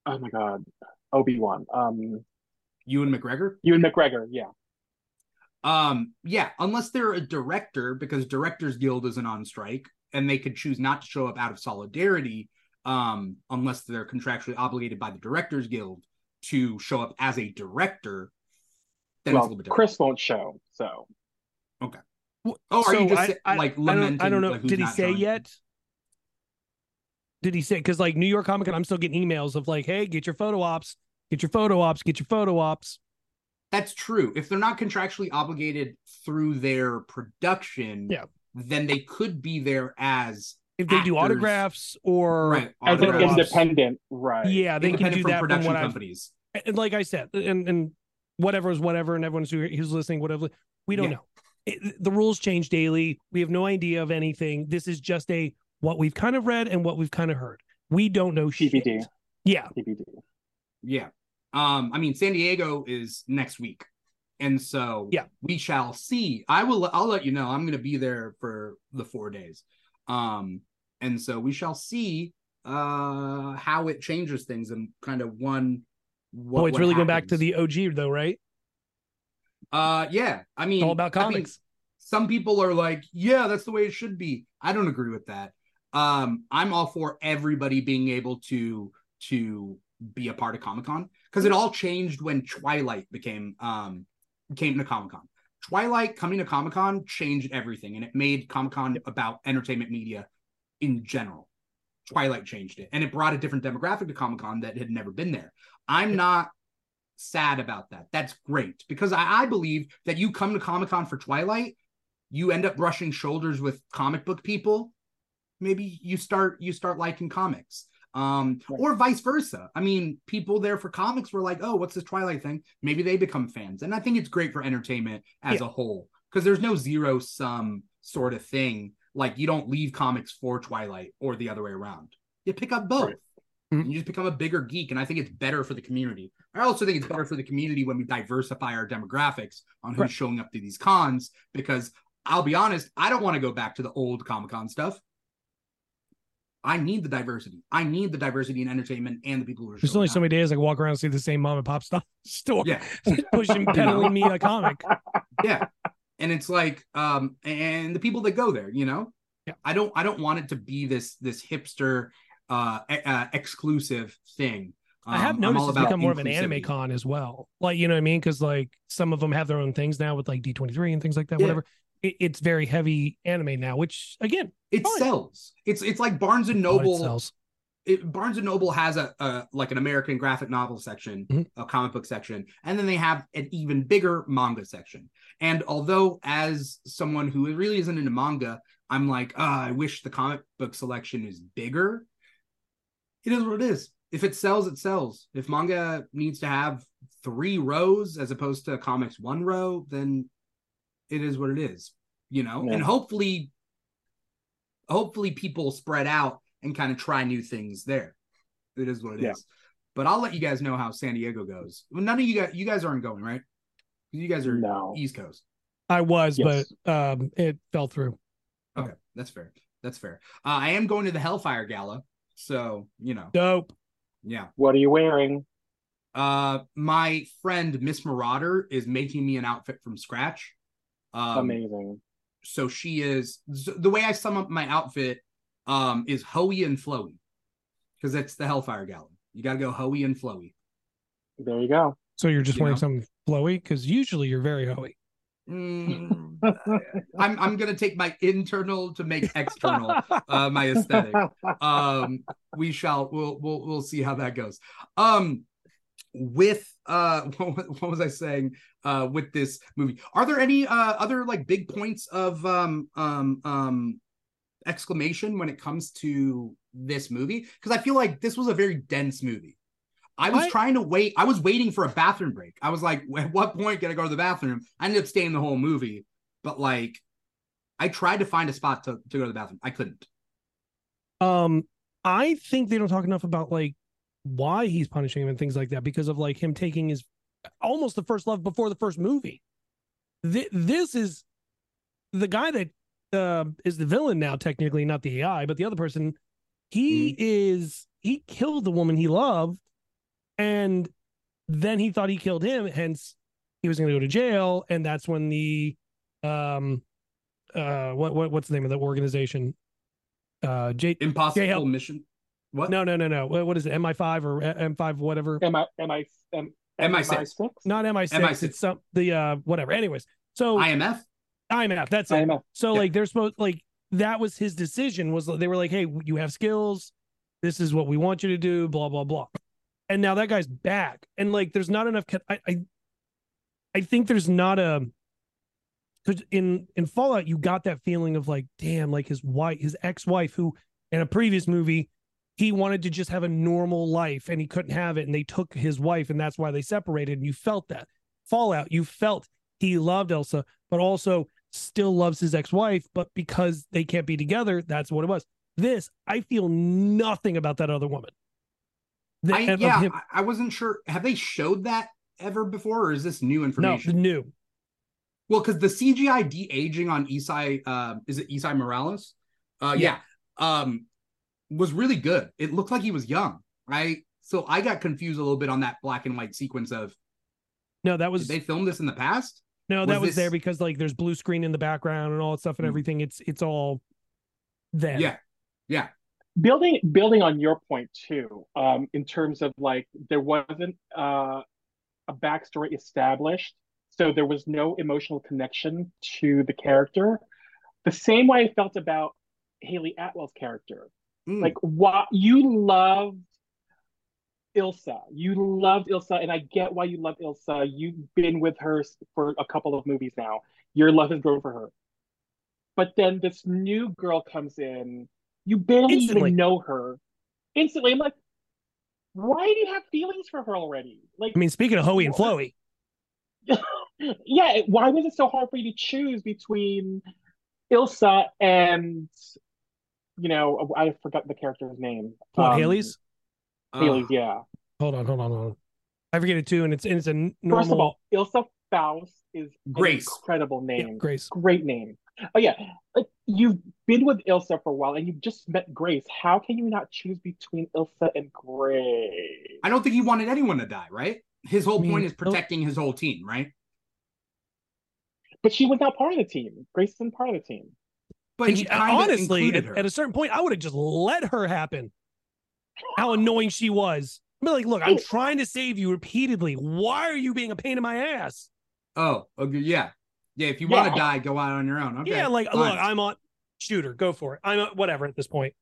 oh my God, Obi Wan, um, Ewan McGregor. Ewan McGregor. Yeah, Um, yeah, unless they're a director, because Directors Guild isn't on strike, and they could choose not to show up out of solidarity, um, unless they're contractually obligated by the Directors Guild to show up as a director. Then it's a well, little bit. Chris won't show, so okay. Oh, are so you just I, say- I, like I don't, lamenting? I don't know. like, Did he say showing? yet? Did he say? Because like New York Comic Con, I'm still getting emails of like, "Hey, get your photo ops, get your photo ops, get your photo ops." That's true. If they're not contractually obligated through their production, Yeah. then they could be there as If they do autographs or right as an independent, right? yeah, they can do from that from production what I've companies. and like I said, and and whatever is whatever, and everyone's who's listening, whatever, we don't Yeah. know. It, the rules change daily. We have no idea of anything. This is just a what we've kind of read and what we've kind of heard. We don't know shit. TBD. Yeah, TBD. Yeah. Um, I mean, San Diego is next week. And so Yeah. we shall see. I will I'll let you know. I'm gonna be there for the four days. Um, and so we shall see uh how it changes things and kind of one what, boy, it's really going back to the OG though, right? uh yeah. I mean It's all about comics. some people are like, yeah, that's the way it should be. I don't agree with that. Um, I'm all for everybody being able to to be a part of Comic Con because it all changed when Twilight became um came to Comic Con. Twilight coming to Comic Con changed everything, and it made Comic Con about entertainment media in general. Twilight changed it, and it brought a different demographic to Comic Con that had never been there. I'm not sad about that. That's great because I, I believe that you come to Comic Con for Twilight, you end up brushing shoulders with comic book people. Maybe you start you start liking comics, um, Right. or vice versa. I mean, people there for comics were like, "Oh, what's this Twilight thing?" Maybe they become fans, and I think it's great for entertainment as Yeah. a whole because there's no zero sum sort of thing. Like you don't leave comics for Twilight or the other way around. You pick up both. Right. Mhm. And you just become a bigger geek, and I think it's better for the community. I also think it's better for the community when we diversify our demographics on who's Right. showing up to these cons. Because I'll be honest, I don't want to go back to the old Comic Con stuff. I need the diversity. I need the diversity in entertainment and the people who are. There's only so many days I can walk around and see the same mom and pop stuff store Yeah, pushing peddling me a comic. yeah, and it's like, um, and the people that go there, you know, Yeah. I don't, I don't want it to be this this hipster, uh, uh exclusive thing. I have Um, noticed it's become more of an anime con as well. Like, you know what I mean? Because like some of them have their own things now with like D23 and things like that, Yeah. whatever. It, it's very heavy anime now, which again, It Fine. sells. It's it's like Barnes and oh, Noble. sells. it, Barnes and Noble has a, a like an American graphic novel section, Mhm. a comic book section, and then they have an even bigger manga section. And although, as someone who really isn't into manga, I'm like, ah, I wish the comic book selection is bigger. It is what it is. If it sells, it sells. If manga needs to have three rows as opposed to comics one row, then it is what it is. You know, Yeah. and hopefully, hopefully people spread out and kind of try new things there. It is what it is. Yeah. But I'll let you guys know how San Diego goes. Well, none of you guys, you guys aren't going, right? You guys are No. East Coast. I was, Yes. but um, it fell through. Okay, that's fair. That's fair. Uh, I am going to the Hellfire Gala, so you know, Dope. yeah. What are you wearing? Uh, my friend Miss Marauder is making me an outfit from scratch. Um, Amazing. so she is the way I sum up my outfit um is hoey and flowy because it's the Hellfire Gala. You got to go hoey and flowy. There you go. So you're just You wearing know? something flowy because usually you're very hoey. Mm, I'm I'm gonna take my internal to make external uh, my aesthetic. um we shall we'll we'll we'll see how that goes um with uh what, what was i saying uh with this movie are there any uh other like big points of um um um exclamation when it comes to this movie because i feel like this was a very dense movie I was I- trying to wait. I was waiting for a bathroom break. I was like, at what point can I go to the bathroom? I ended up staying the whole movie, but like, I tried to find a spot to, to go to the bathroom. I couldn't. Um, I think they don't talk enough about like why he's punishing him and things like that because of like him taking his almost the first love before the first movie. Th- this is the guy that uh, is the villain now, technically not the AI, but the other person. He is he killed the woman he loved, and then he thought he killed him. Hence, he was going to go to jail, and that's when the um uh what what what's the name of the organization uh J Impossible help. mission. What? no, no, no, no. What, what is it? MI5 or M5, whatever? Am I am I am, MI6. Not MI6. MI6. It's some the uh whatever. Anyways, so IMF. IMF. That's it. IMF. So Yeah. like they're supposed like that was his decision. Was they were like, hey, you have skills. This is what we want you to do. Blah blah blah. And now that guy's back, and like there's not enough. I I, I think there's not a. Because in in Fallout, you got that feeling of like, damn, like his wife, his ex wife, who in a previous movie, he wanted to just have a normal life and he couldn't have it, and they took his wife, and that's why they separated. And you felt that Fallout, you felt he loved Ilsa, but also still loves his ex-wife, but because they can't be together, that's what it was. This, I feel nothing about that other woman. The- I, yeah, I- wasn't sure. Have they showed that ever before, or is this new information? no, new. Well, because the CGI de aging on Esai, uh, is it Esai Morales? Uh, yeah. um, was really good. It looked like he was young, right? So I got confused a little bit on that black and white sequence of No, that did was they filmed this in the past? no, that was was there because like there's blue screen in the background and all that stuff and Mm. everything. It's it's all there. Yeah, yeah, building building on your point too um in terms of like there wasn't uh a backstory established so there was no emotional connection to the character the same way i felt about hayley atwell's character Mm. like why you loved ilsa. You loved ilsa and i get why you love ilsa. You've been with her for a couple of movies now. Your love has grown for her. But then this new girl comes in. You barely Instantly. even know her. Instantly i'm like why do you have feelings for her already? Like I mean, speaking of Hoey and Floey, yeah why was it so hard for you to choose between ilsa and you know i forgot the character's name what Um, Hayley's? Uh, hayley's yeah Hold on, hold on, hold on. I forget it too, and it's and it's a n- normal first of all ilsa faust is Grace. an incredible Yeah, name Grace. great name oh yeah like you've been with ilsa for a while and you've just met grace how can you not choose between ilsa and grace I don't think he wanted anyone to die, right? His whole I mean, point is protecting his whole team, right? but she was not part of the team grace isn't part of the team But And she- honestly, at, at a certain point, I would have just let her happen. How annoying she was. I'd be like, look, I'm trying to save you repeatedly. Why are you being a pain in my ass? oh, okay, yeah, yeah. If you want to die, go out on your own. Okay, yeah, like, fine. look, I'm on shooter, go for it. I'm a, whatever at this point.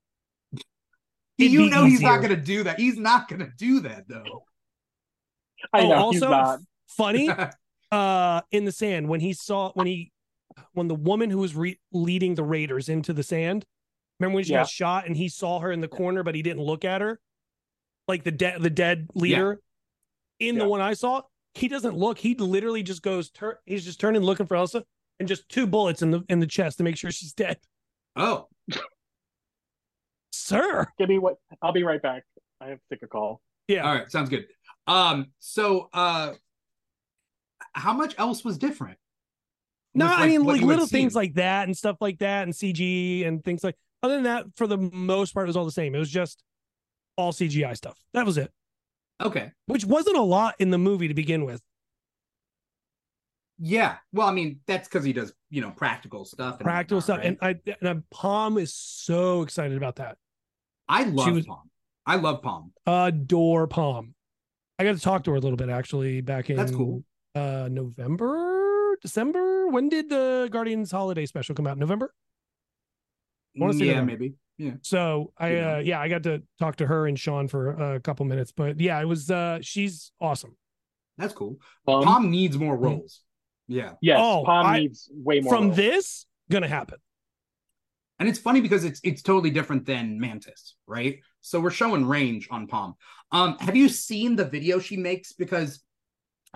It'd you be know he's not gonna do that. He's not gonna do that though. I Oh, know he's also, not. funny uh in the sand when he saw when he when the woman who was re- leading the raiders into the sand remember when she Yeah. got shot and he saw her in the corner but he didn't look at her like the dead the dead leader in the one i saw he doesn't look he literally just goes tur- he's just turning looking for ilsa and just two bullets in the in the chest to make sure she's dead oh, sir Give me what? I'll be right back. I have to take a call. yeah all right, sounds good. Um, so uh how much else was different? No, I mean like little things like that and stuff like that and CG and things like. Other than that, for the most part, it was all the same. It was just all CGI stuff. That was it, Okay. which wasn't a lot in the movie to begin with. Yeah. Well, I mean, that's because he does, you know, practical stuff. And Practical whatnot, stuff, right? and I and I, Pom is so excited about that. I love was- Pom. I love Pom. Adore Pom. I got to talk to her a little bit actually back in That's cool. uh November, December. When did the Guardians holiday special come out? November. I wanna say Yeah, November. maybe. Yeah. So I Yeah. uh yeah, I got to talk to her and Sean for a couple minutes, but yeah, it was uh she's awesome. That's cool. Um, Pom needs more roles. Yeah. yes, Oh, Pom I- needs way more. From roles. this gonna happen. And it's funny because it's it's totally different than Mantis, right? So we're showing range on Pom. Um, have you seen the video she makes? Because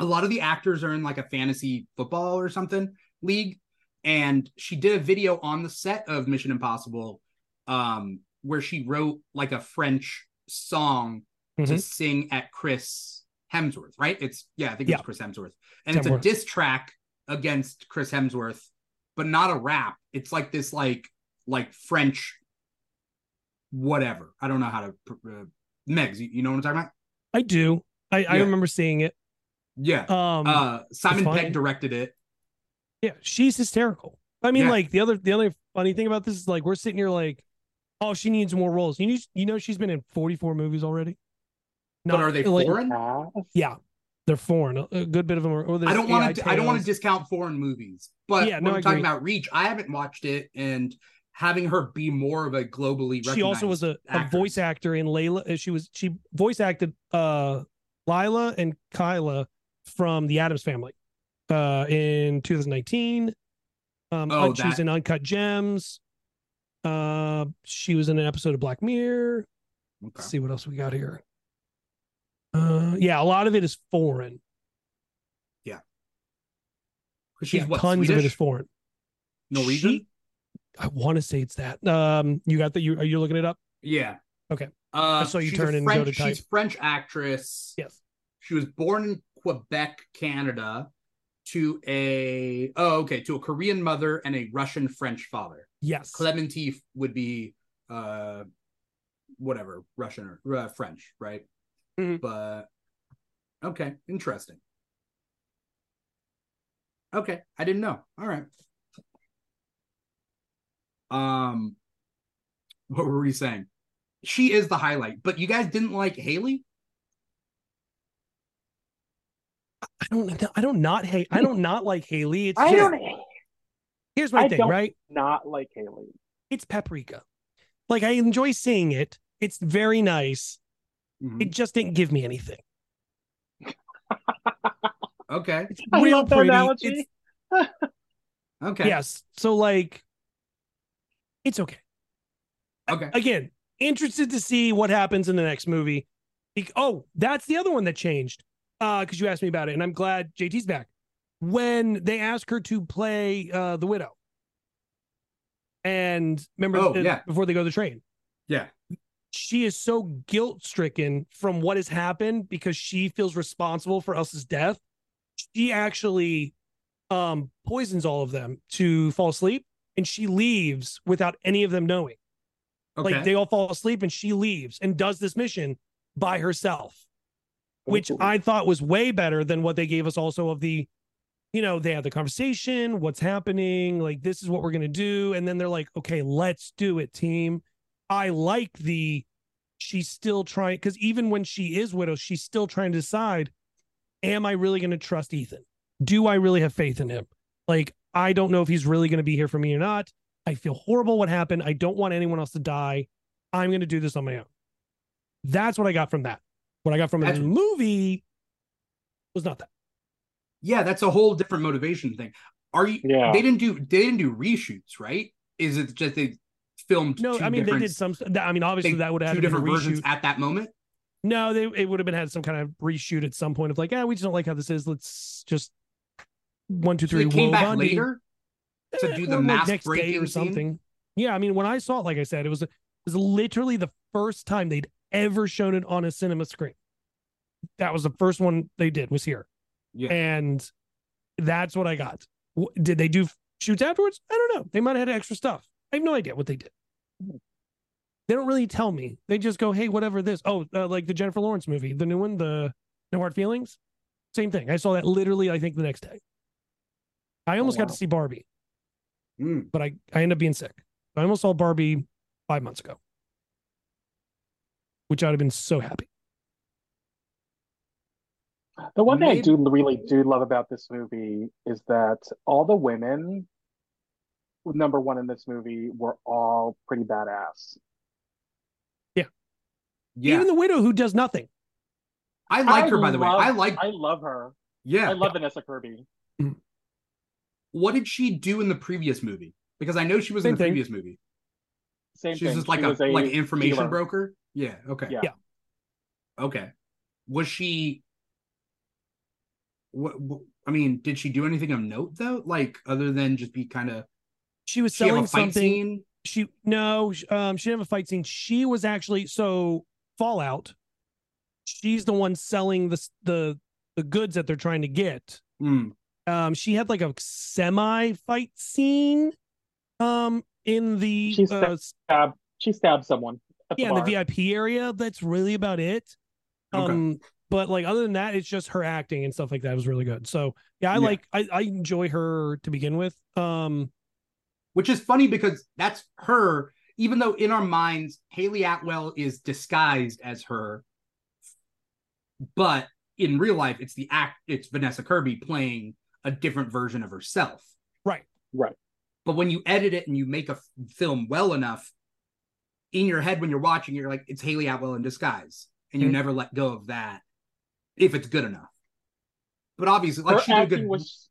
a lot of the actors are in like a fantasy football or something league, and she did a video on the set of Mission Impossible, um, where she wrote like a French song to Mhm. sing at Chris Hemsworth, right? It's yeah, I think it's Chris Hemsworth, and it's a Hemsworth. diss track against Chris Hemsworth, but not a rap. It's like this like like French whatever. I don't know how to uh, Megs. You, you know what I'm talking about? I do. I, I remember seeing it. Yeah. Um uh, Simon. Pegg directed it. yeah, she's hysterical. I mean, Yeah. like the other the other funny thing about this is like we're sitting here like, oh, she needs more roles. You know, you know she's been in 44 movies already. but are they like- foreign? Yeah. They're foreign. A, good bit of them are. I don't want to. I don't want to discount foreign movies, but Yeah, when no, I'm talking about Reach, I haven't watched it, and having her be more of a globally she also was a, a voice actor in Layla. uh, She was she voice acted uh Lila and Kyla from the Addams Family uh in 2019. Um Oh, she was that- in Uncut Gems. Uh she was in an episode of Black Mirror. Okay. Let's see what else we got here. Uh yeah, a lot of it is foreign. 'Cause She's yeah, what tons Swedish, of it is foreign. Norwegian. She- I want to say it's that. Um you got that you are you looking it up? Yeah. Okay. Uh, I saw you turn go French, to type. She's French actress. Yes. She was born in Quebec, Canada, to a oh okay to a Korean mother and a Russian French father. Yes. Klementieff would be uh whatever Russian or uh, French, right? Mhm. But okay, interesting. Okay, I didn't know. All right. Um, what were we saying? She is the highlight, but you guys didn't like Hayley. I don't I don't not hate I don't not like Hayley. It's I just- don't here's my I thing, don't- right? not like Hayley. It's paprika. Like I enjoy seeing it. It's very nice. Mhm. It just didn't give me anything. Okay, It's I real love that pretty. analogy. It's- okay, Yes. So like it's okay. okay. Again, interested to see what happens in the next movie. Bec- Oh, that's the other one that changed. Uh, because you asked me about it, and I'm glad JT's back. When they asked her to play uh the widow. And remember Oh, uh, yeah. before they go to the train. Yeah, she is so guilt stricken from what has happened because she feels responsible for Ilsa's death. She actually um poisons all of them to fall asleep and she leaves without any of them knowing. okay. Like they all fall asleep and she leaves and does this mission by herself, which. I thought was way better than what they gave us also of the you know, they had the conversation, what's happening, like this is what we're going to do and then they're like, "Okay, let's do it, team." I like the she's still trying because even when she is widow, she's still trying to decide, am I really going to trust Ethan? Do I really have faith in him? Like, I don't know if he's really going to be here for me or not. I feel horrible what happened. I don't want anyone else to die. I'm going to do this on my own. That's what I got from that. What I got from the movie was not that. Yeah, that's a whole different motivation thing. Are you? Yeah. They didn't do. They didn't do reshoots, right? Is it just they filmed? No, two I mean they did some. I mean, obviously they- that would have two had to be different versions at that moment. No, they it would have been had some kind of reshoot at some point of like, yeah, we just don't like how this is. Let's just one, two, three. So they came back on later to Eh, do or, the like, mask next day breaking or scene? something. Yeah, I mean, when I saw it, like I said, it was it was literally the first time they'd ever shown it on a cinema screen. That was the first one they did was here, Yeah. and that's what I got. Did they do shoots afterwards? I don't know. They might have had extra stuff. I have no idea what they did. They don't really tell me. They just go, "Hey, whatever this." Oh, uh, like the Jennifer Lawrence movie, the new one, the No Hard Feelings. Same thing. I saw that literally. I think the next day. I almost got wow. to see Barbie Mm. but I, I ended up being sick. I almost saw Barbie five months ago, which I'd have been so happy. The one thing I do really do love about this movie is that all the women, number one in this movie, were all pretty badass. Yeah, yeah. Even the widow who does nothing. I like her by the way. I like. I love her. yeah, I love Vanessa Kirby. Mm-hmm. what did she do in the previous movie? Because I know she was in the thing. previous movie. Same thing. She's thing. just like She a, was like information dealer. broker. Yeah. Okay. Yeah. Yeah. Okay. Was she? What, what? I mean, did she do anything of note though? Like other than just be kind of She was she selling a fight something. scene? She no, um, she didn't have a fight scene. She was actually so Fallout. She's the one selling the the the goods that they're trying to get. Hmm. Um, she had like a semi fight scene. Um, in the She's uh, s- Stab, she stabbed someone. At yeah, in the the. VIP area. That's really about it. Okay. Um, but like other than that, it's just her acting and stuff like that was really good. So yeah, I Yeah. like I, I enjoy her to begin with. Um, Which is funny because that's her. Even though in our minds Hayley Atwell is disguised as her, but in real life it's the act. It's Vanessa Kirby playing a different version of herself. right. Right. But when you edit it and you make a film well enough, in your head when you're watching, you're like, it's Hayley Atwell in disguise, and you Mhm. never let go of that if it's good enough. But obviously, like her she did good. was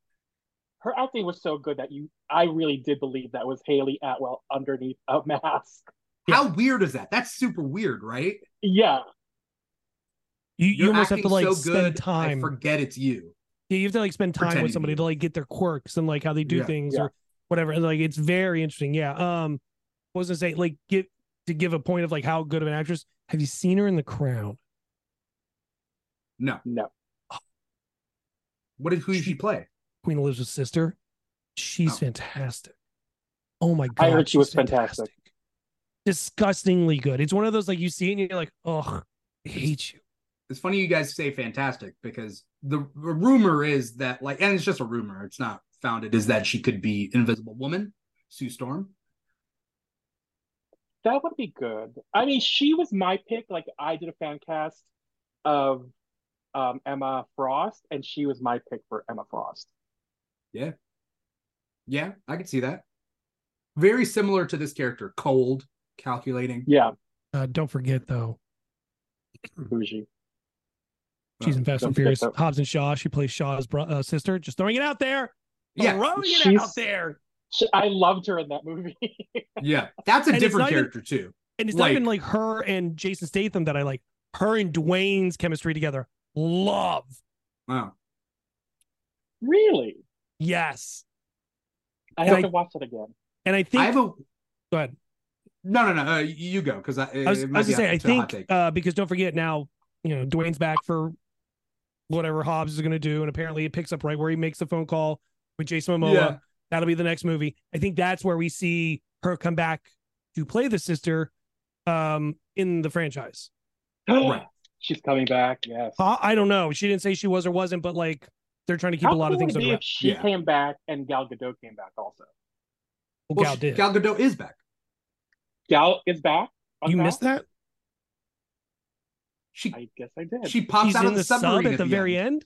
her acting was so good that you I really did believe that was Hayley Atwell underneath a mask. How weird is that? That's super weird, right? Yeah. You you You're almost have to like so spend good, time. I forget it's you. Yeah, you have to like spend time Pretending with somebody to like get their quirks and like how they do Yeah. things Yeah. or whatever. And like it's very interesting. Yeah. Um, what was I say? Like get to give a point of like how good of an actress. Have you seen her in The Crown? No. No. What did who did she play? Queen Elizabeth's sister. She's Oh. fantastic. Oh my god, I heard she was she's fantastic. Disgustingly good. It's one of those like you see it and you're like, oh, I hate you. It's funny you guys say fantastic because the, the rumor is that like, and it's just a rumor. It's not founded. Is that she could be Invisible Woman, Sue Storm? That would be good. I mean, she was my pick. Like I did a fan cast of um, Emma Frost, and she was my pick for Emma Frost. Yeah, yeah, I could see that. Very similar to this character, cold, calculating. Yeah, Uh, don't forget though, bougie. she's in Fast don't and Furious. Hobbs and Shaw. She plays Shaw's bro- uh, sister. Just throwing it out there. Yeah, throwing it She's- out there. She, I loved her in that movie. yeah, that's a And different not even- character too. And it's Like- not even like her and Jason Statham that I like. Her and Dwayne's chemistry together. Love. Wow. really? Yes. I have Like- to watch it again. And I think I have a go ahead. no, no, no. Uh, you go because I, I was, I was gonna say, I think uh, because don't forget now, you know, Dwayne's back for whatever Hobbs is gonna do, and apparently it picks up right where he makes the phone call with Jason Momoa. Yeah. That'll be the next movie. I think that's where we see her come back to play the sister um in the franchise. Right. She's coming back. Yes. Uh, I don't know. She didn't say she was or wasn't, but like they're trying to keep How a lot of things would be if she Yeah. came back and Gal Gadot came back also? Well, Well, Gal she- did. Gal Gadot is back. Gal is back. you Val? missed that? She I guess I did. she pops She's out in of the the sub submarine at the very end.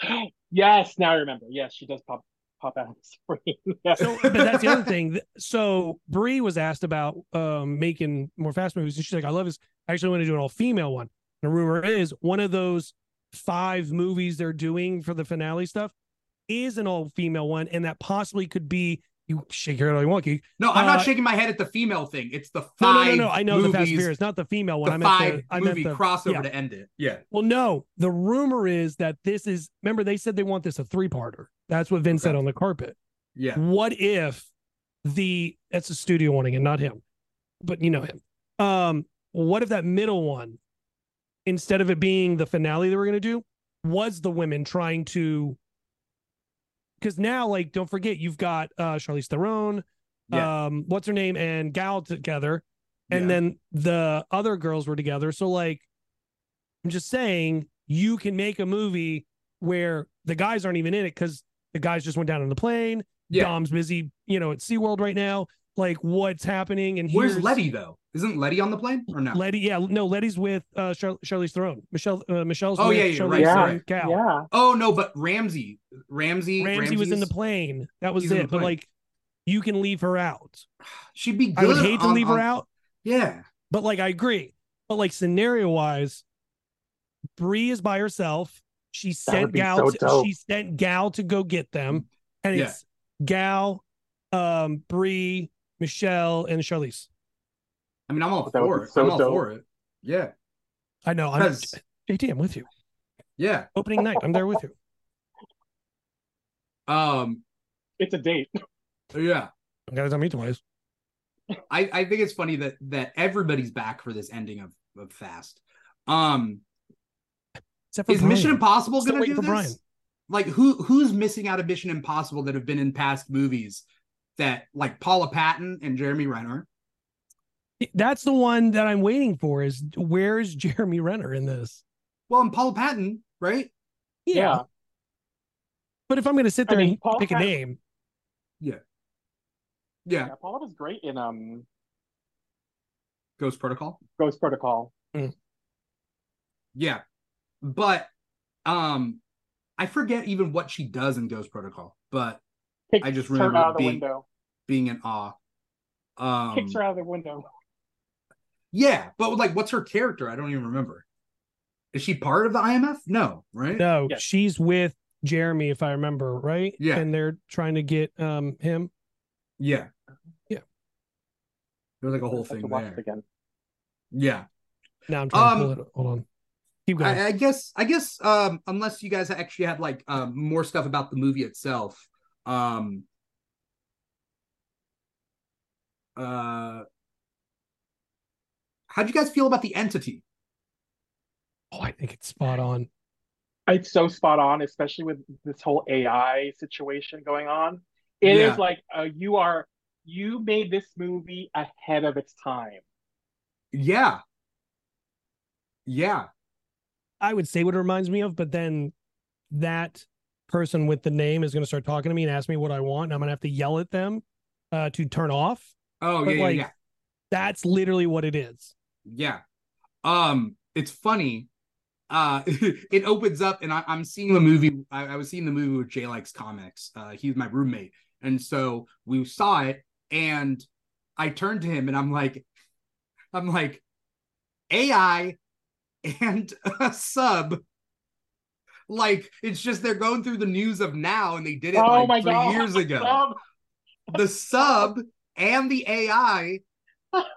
yes, now I remember. Yes, she does pop pop out of the screen. Yeah. So, but that's the other thing. So Brie was asked about um, making more fast movies, and she's like, "I love this. I actually want to do an all female one." The rumor is one of those five movies they're doing for the finale stuff is an all female one, and that possibly could be. You shake your head all you want, Keith. No, I'm not Uh, shaking my head at the female thing. It's the five no, no, no. I know the Fast and movies, Furious, not the female one. the I meant five the, I meant movie the crossover yeah. to end it. Yeah. Well, no, the rumor is that this is. Remember, they said they want this a three-parter. That's what Vince said on the carpet. Yeah. What if the that's a studio wanting it, not him, but you know him. Um, what if that middle one, instead of it being the finale they were going to do, was the women trying to? Because now, like, don't forget, you've got uh Charlize Theron, Yeah. um, what's her name, and Gal together, and Yeah. then the other girls were together. So, like, I'm just saying, you can make a movie where the guys aren't even in it because the guys just went down on the plane. Yeah. Dom's busy, you know, at SeaWorld right now. Like, what's happening? And Where's Letty though? Isn't Letty on the plane or no? Letty, yeah, no, Letty's with uh Char- Charlize Theron. Michelle, uh, Michelle's Oh, with yeah, yeah, Charlize right, Yeah. Theron, right. Cal. yeah. Oh no, but Ramsey, Ramsey, Ramsey was in the plane. That was He's it. But like, you can leave her out. She'd be good. I would hate to on- leave her out, Yeah. but like, I agree. But like, scenario wise, Brie is by herself. She sent Gal. so to, she sent Gal to go get them, and Yeah. it's Gal, um, Brie, Michelle, and Charlize. I mean, I'm all That would for it. so I'm all dope. for it. Yeah. I know. I'm Because JT. I'm with you. yeah. Opening night. I'm there with you. Um. It's a date. Yeah. You gotta tell me twice. I, I think it's funny that that everybody's back for this ending of, of Fast. Um, Except for is Mission Impossible Still going to waiting do for this? Brian. Like who who's missing out of Mission Impossible that have been in past movies that like Paula Patton and Jeremy Renner? That's the one that I'm waiting for. Is where's Jeremy Renner in this? Well, and Paula Patton, right? Yeah. But if I'm going to sit I there mean, and Paul pick a name, Yeah. Yeah, Paula was great in um Ghost Protocol. Ghost Protocol. Yeah. But um I forget even what she does in Ghost Protocol, but Kicks I just her remember out of the being- window. being in awe. Um Kicks her out of the window. Yeah, but like what's her character? I don't even remember. Is she part of the IMF? No, right? no, Yes. she's with Jeremy, if I remember right. Yeah. and they're trying to get um him. Yeah. Yeah. There was like a whole I thing watch there. again. Yeah. Now I'm trying to Um, pull it. Hold on, keep going. I, I guess I guess um unless you guys actually had like um more stuff about the movie itself. Um uh how'd you guys feel about the entity? oh, I think it's spot on. It's so spot on, especially with this whole AI situation going on. It is Yeah. like uh, you are you made this movie ahead of its time. Yeah. Yeah. I would say what it reminds me of, but then that person with the name is going to start talking to me and ask me what I want, and I'm going to have to yell at them uh, to turn off. Oh But yeah, like, yeah, yeah. That's literally what it is. Yeah. Um, it's funny. Uh it opens up and I, I'm seeing the movie. I, I was seeing the movie with Jay Likes Comics. Uh he's my roommate. And so we saw it and I turned to him and I'm like, I'm like, AI and a sub. Like it's just they're going through the news of now and they did it oh like my three god! years ago. Um, The sub and the AI,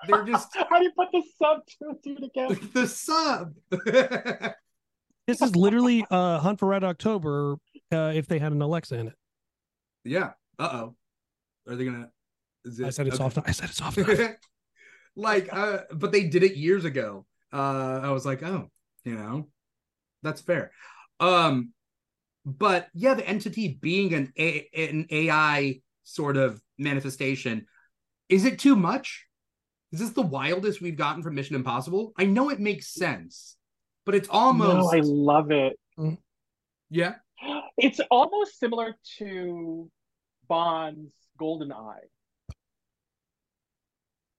they're just How do you put the sub two two together? the sub. This is literally uh, Hunt for Red October uh, if they had an Alexa in it. Yeah. Uh oh. Are they gonna? Is I said it's okay. soft. I said it's soft. enough. like, uh, but they did it years ago. Uh, I was like, oh, you know, that's fair. Um, but yeah, the entity being an A- an AI sort of manifestation, is it too much? Is this the wildest we've gotten from Mission Impossible? I know it makes sense, but it's almost No, I love it. yeah. It's almost similar to Bond's Golden Eye.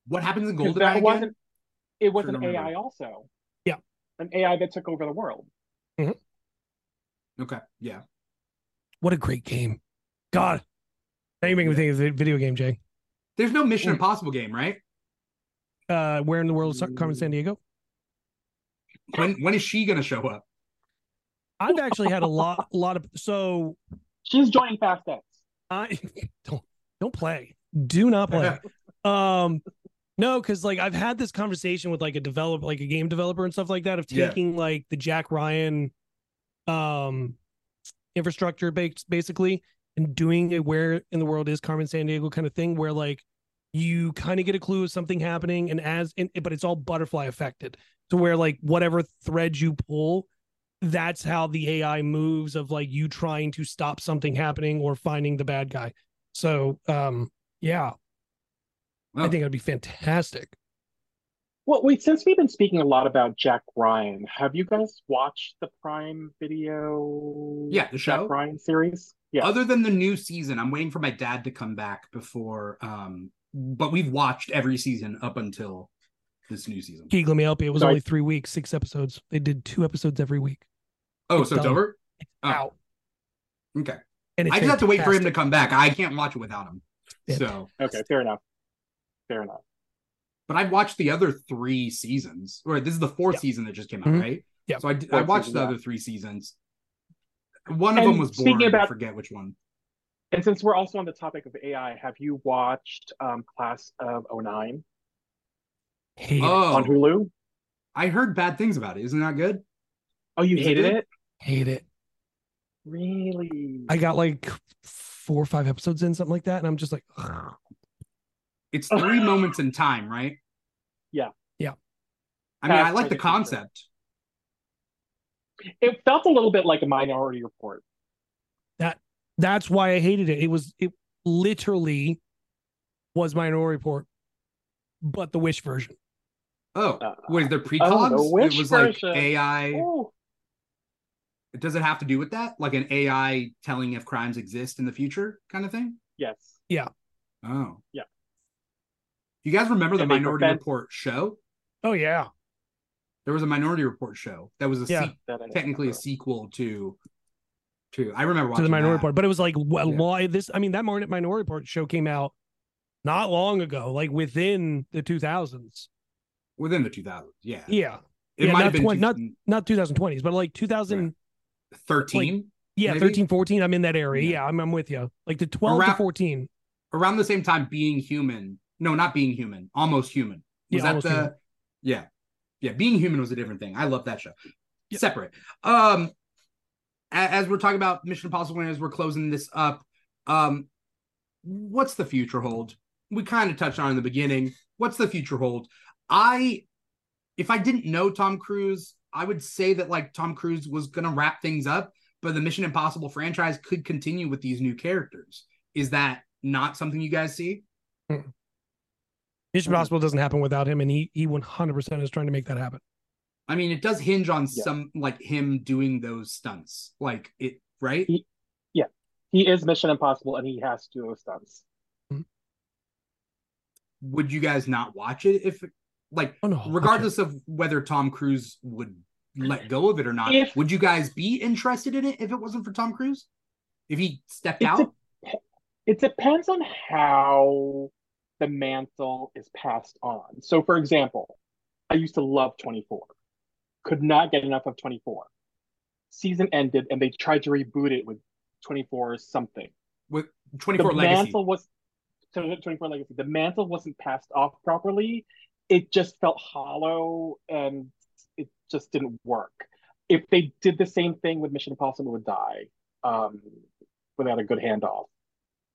What happens in Goldeneye that again? wasn't it was Sure an don't AI also. Yeah. An AI that took over the world. Okay, yeah. What a great game. God, Now you make me think of the video game, Jay. There's no Mission. Impossible game, right? Uh, where in the world is Carmen Sandiego? When when is she gonna show up? I've actually had a lot, a lot of. So She's joining Fast X. I don't don't play. Do not play. um, no, because like I've had this conversation with like a developer, like a game developer and stuff like that, of Yeah. taking like the Jack Ryan, um, infrastructure based basically and doing a where in the world is Carmen Sandiego kind of thing, where like you kind of get a clue of something happening, and as and, but it's all butterfly affected, to where like whatever threads you pull. That's how the AI moves of like you trying to stop something happening or finding the bad guy. So um yeah, I think it'd be fantastic. Well, wait, since we've been speaking a lot about Jack Ryan, have you guys watched the Prime Video Yeah, the show? Jack Ryan series? Yeah. Other than the new season, I'm waiting for my dad to come back before. Um, but we've watched every season up until this new season. Keeg, let me help you. It was Sorry. only three weeks, six episodes. They did two episodes every week. Oh, It's so it's done. over. Oh. Out. Okay, And it's I just have to wait for him to come back. I can't watch it without him. Yeah. So, Okay, fair enough. Fair enough. But I've watched the other three seasons. Or this is the fourth Yeah. season that just came out, Mhm. right? Yeah. So I, Fourth watched the other three seasons. One of them was boring. I forget which one. And since we're also on the topic of AI, have you watched um, Class of 09 Hate. Oh, on Hulu? I heard bad things about it. Isn't that good? Oh, you it hated good? it? Hate it. Really? I got like four or five episodes in, something like that, and I'm just like, ugh. It's three moments in time, right? Yeah. Yeah. I mean, I like the present, future. concept. It felt a little bit like a Minority Report. That that's why I hated it. It was it literally was Minority Report, but the Wish version. Oh, Uh, was there oh, precogs? the Wish it was like. AI. Oh, Does it have to do with that? Like an AI telling if crimes exist in the future kind of thing? yes. Yeah. Oh. Yeah. You guys remember the Minority prevent- Report show? Oh yeah, There was a Minority Report show that was a Yeah. se- That I technically a sequel to to I remember to the Minority that. Report, but it was like well, Yeah. law- this. I mean, that Minority Report show came out not long ago, like within the 2000s. within the 2000s. Yeah. Yeah, It Yeah, might have been twen- not- two- not 2020s, but like 2000. 13 Yeah, Maybe? 13, 14. I'm in that area. Yeah. Yeah, I'm, I'm with you. Like the 12 Around- to 14. around the same time being human. No, not being human. Almost human. Was Yeah, that the Human. Yeah. Yeah, being human was a different thing. I love that show. Yeah. Separate. Um as we're talking about Mission Impossible as we're closing this up, um what's the future hold? We kind of touched on it in the beginning. What's the future hold? I if I didn't know Tom Cruise, I would say that like Tom Cruise was going to wrap things up, but the Mission Impossible franchise could continue with these new characters. Is that not something you guys see? Mission Mm-hmm. Impossible doesn't happen without him, and he he 100% is trying to make that happen. I mean, it does hinge on Yeah. some like him doing those stunts, like it, right? He- He is Mission Impossible, and he has to do those stunts. Would you guys not watch it if, like, Oh no, regardless of whether Tom Cruise would let go of it or not? If- would you guys be interested in it if it wasn't for Tom Cruise? If he stepped It's out? It depends on how the mantle is passed on. So, for example, I used to love 24, could not get enough of 24. Season ended, and they tried to reboot it with 24 something. with 24 the Legacy. mantle was 24 legacy the mantle wasn't passed off properly it just felt hollow and it just didn't work if they did the same thing with mission impossible would die um without a good handoff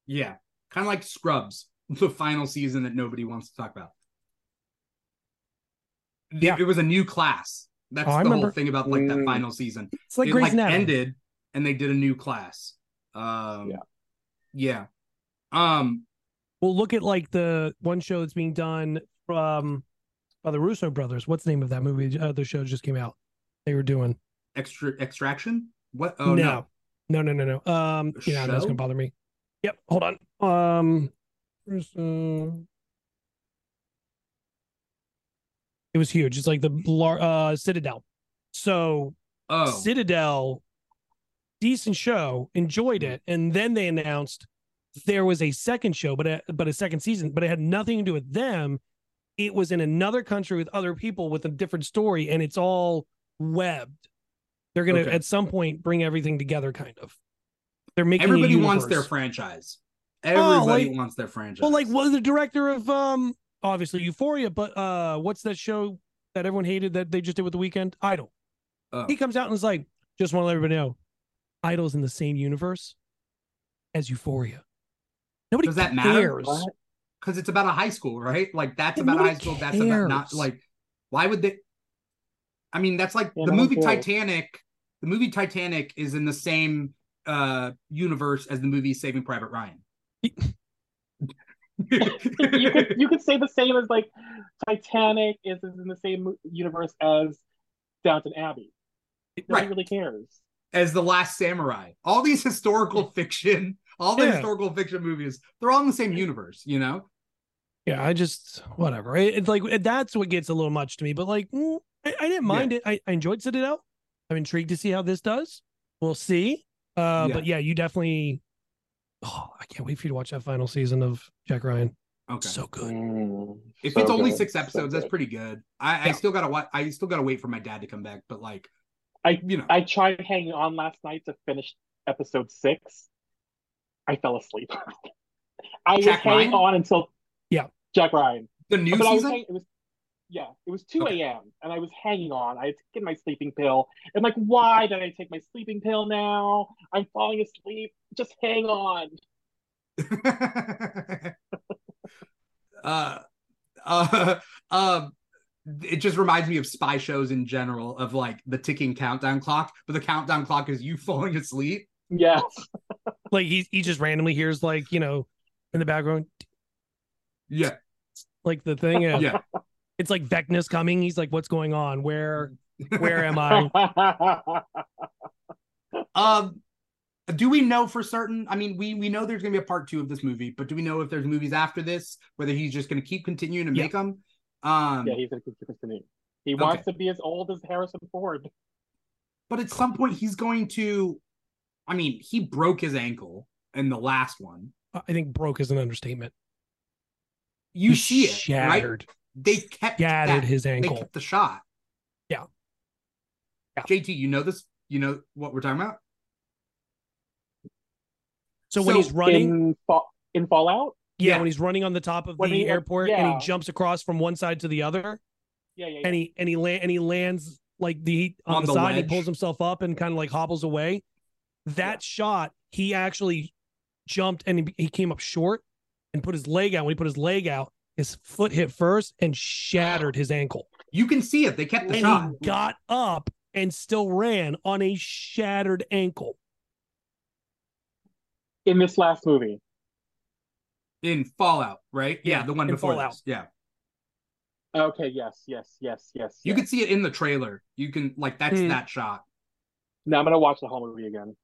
Yeah, kind of like Scrubs, the final season that nobody wants to talk about. Yeah. it was a new class. That's Oh, I the whole thing about like that Mm. final season. It's like it Grey's like Anatomy. ended and they did a new class. Um, Yeah. yeah. Um, Well, look at like the one show that's being done from by the Russo brothers. What's the name of that movie? Uh, the show just came out. They were doing. extra extraction. What? Oh no. no, no, no, no, no. Um, A yeah, that's gonna bother me. Yep. Hold on. Um, Russo- it was huge. It's like the lar- uh Citadel. So Oh, Citadel, decent show, enjoyed it, and then they announced there was a second show, but a, but a second season, but it had nothing to do with them. It was in another country with other people with a different story, and it's all webbed. They're gonna Okay. at some point bring everything together, kind of. They're making a Everybody wants their franchise. Everybody like- wants their franchise. Well, like was the director of um obviously Euphoria, but uh what's that show that everyone hated that they just did with the Weeknd? Idol. Oh. He comes out and is like, just want to let everybody know, Idol's in the same universe as Euphoria. Nobody Does that cares. What? because it's about a high school, right? Like that's Yeah, about a high school. That's about not like why would they? I mean, that's like Yeah, the movie cares. Titanic. The movie Titanic is in the same uh universe as the movie Saving Private Ryan. You could you could say the same as like Titanic is, is in the same universe as Downton Abbey. Nobody Right. really cares. as the Last Samurai. All these historical fiction, all the Yeah. historical fiction movies, they're all in the same universe. You know? Yeah, I just whatever. It- It's like that's what gets a little much to me. But like, mm, I, I didn't mind it. I, I enjoyed Citadel. I'm intrigued to see how this does. We'll see. Uh, Yeah. but yeah, you definitely. Oh, I can't wait for you to watch that final season of Jack Ryan. Okay. So good. Mm, if so it's only good, six so episodes, that's pretty good. I, I still gotta wa- I still gotta wait for my dad to come back. But like, I- you know, I tried hanging on last night to finish episode six. I fell asleep. I was Jack hanging Ryan? on until Yeah. Jack Ryan. the new but season. hang- it was yeah, it was 2 Okay. a.m. and I was hanging on. I had taken my sleeping pill. I'm like, why did I take my sleeping pill now? I'm falling asleep. Just hang on. uh, uh, um, it just reminds me of spy shows in general of like the ticking countdown clock, but the countdown clock is you falling asleep. Yes. Like he he just randomly hears like you know in the background Yeah, like the thing. Yeah. yeah. It's like Vecna's coming. He's like, what's going on? Where where am I? Um, do we know for certain? I mean, we we know there's gonna be a part two of this movie, but do we know if there's movies after this? Whether he's just gonna keep continuing to Yeah. make them? Um, yeah, he's gonna keep continuing. He Okay. wants to be as old as Harrison Ford. but at some point he's going to. I mean, he broke his ankle in the last one. I think broke is an understatement. You He see it, right? Shattered, They kept shattered that. his They ankle. kept the shot. Yeah. Yeah. JT, you know this? You know what we're talking about? So when he's running, in Fa- in Fallout. yeah, yeah. when he's running on the top of When the he- airport and he jumps across from one side to the other, Yeah, yeah, yeah. and he and he land and he lands like the on, On the, the side. He pulls himself up and kind of like hobbles away. That shot, he actually jumped and he, he came up short and put his leg out. When he put his leg out, his foot hit first and shattered his ankle. You can see it. They kept the and shot. he got up and still ran on a shattered ankle. in this last movie. in Fallout, right? Yeah, Yeah, the one in before Fallout. this. Yeah. Okay, yes, yes, yes, yes. You yes. can see it in the trailer. You can like that's Hmm. that shot. Now I'm gonna watch the whole movie again.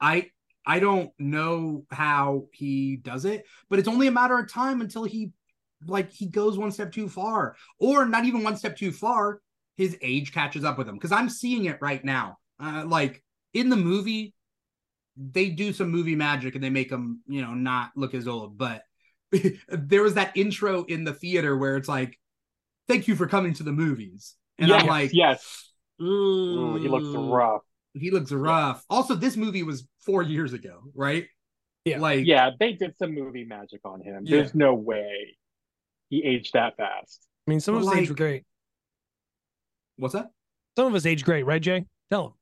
I I don't know how he does it, but it's only a matter of time until he like he goes one step too far or not even one step too far his age catches up with him because i'm seeing it right now uh, like in the movie they do some movie magic and they make him you know not look as old but there was that intro in the theater where it's like thank you for coming to the movies and yes, i'm like yes. Ooh, Ooh, he looks rough. He looks rough also this movie was four years ago right Yeah. like Yeah, they did some movie magic on him. Yeah. There's no way he aged that fast. I mean, some of But, us age like- great. what's that Some of us age great, right, Jay? Tell him.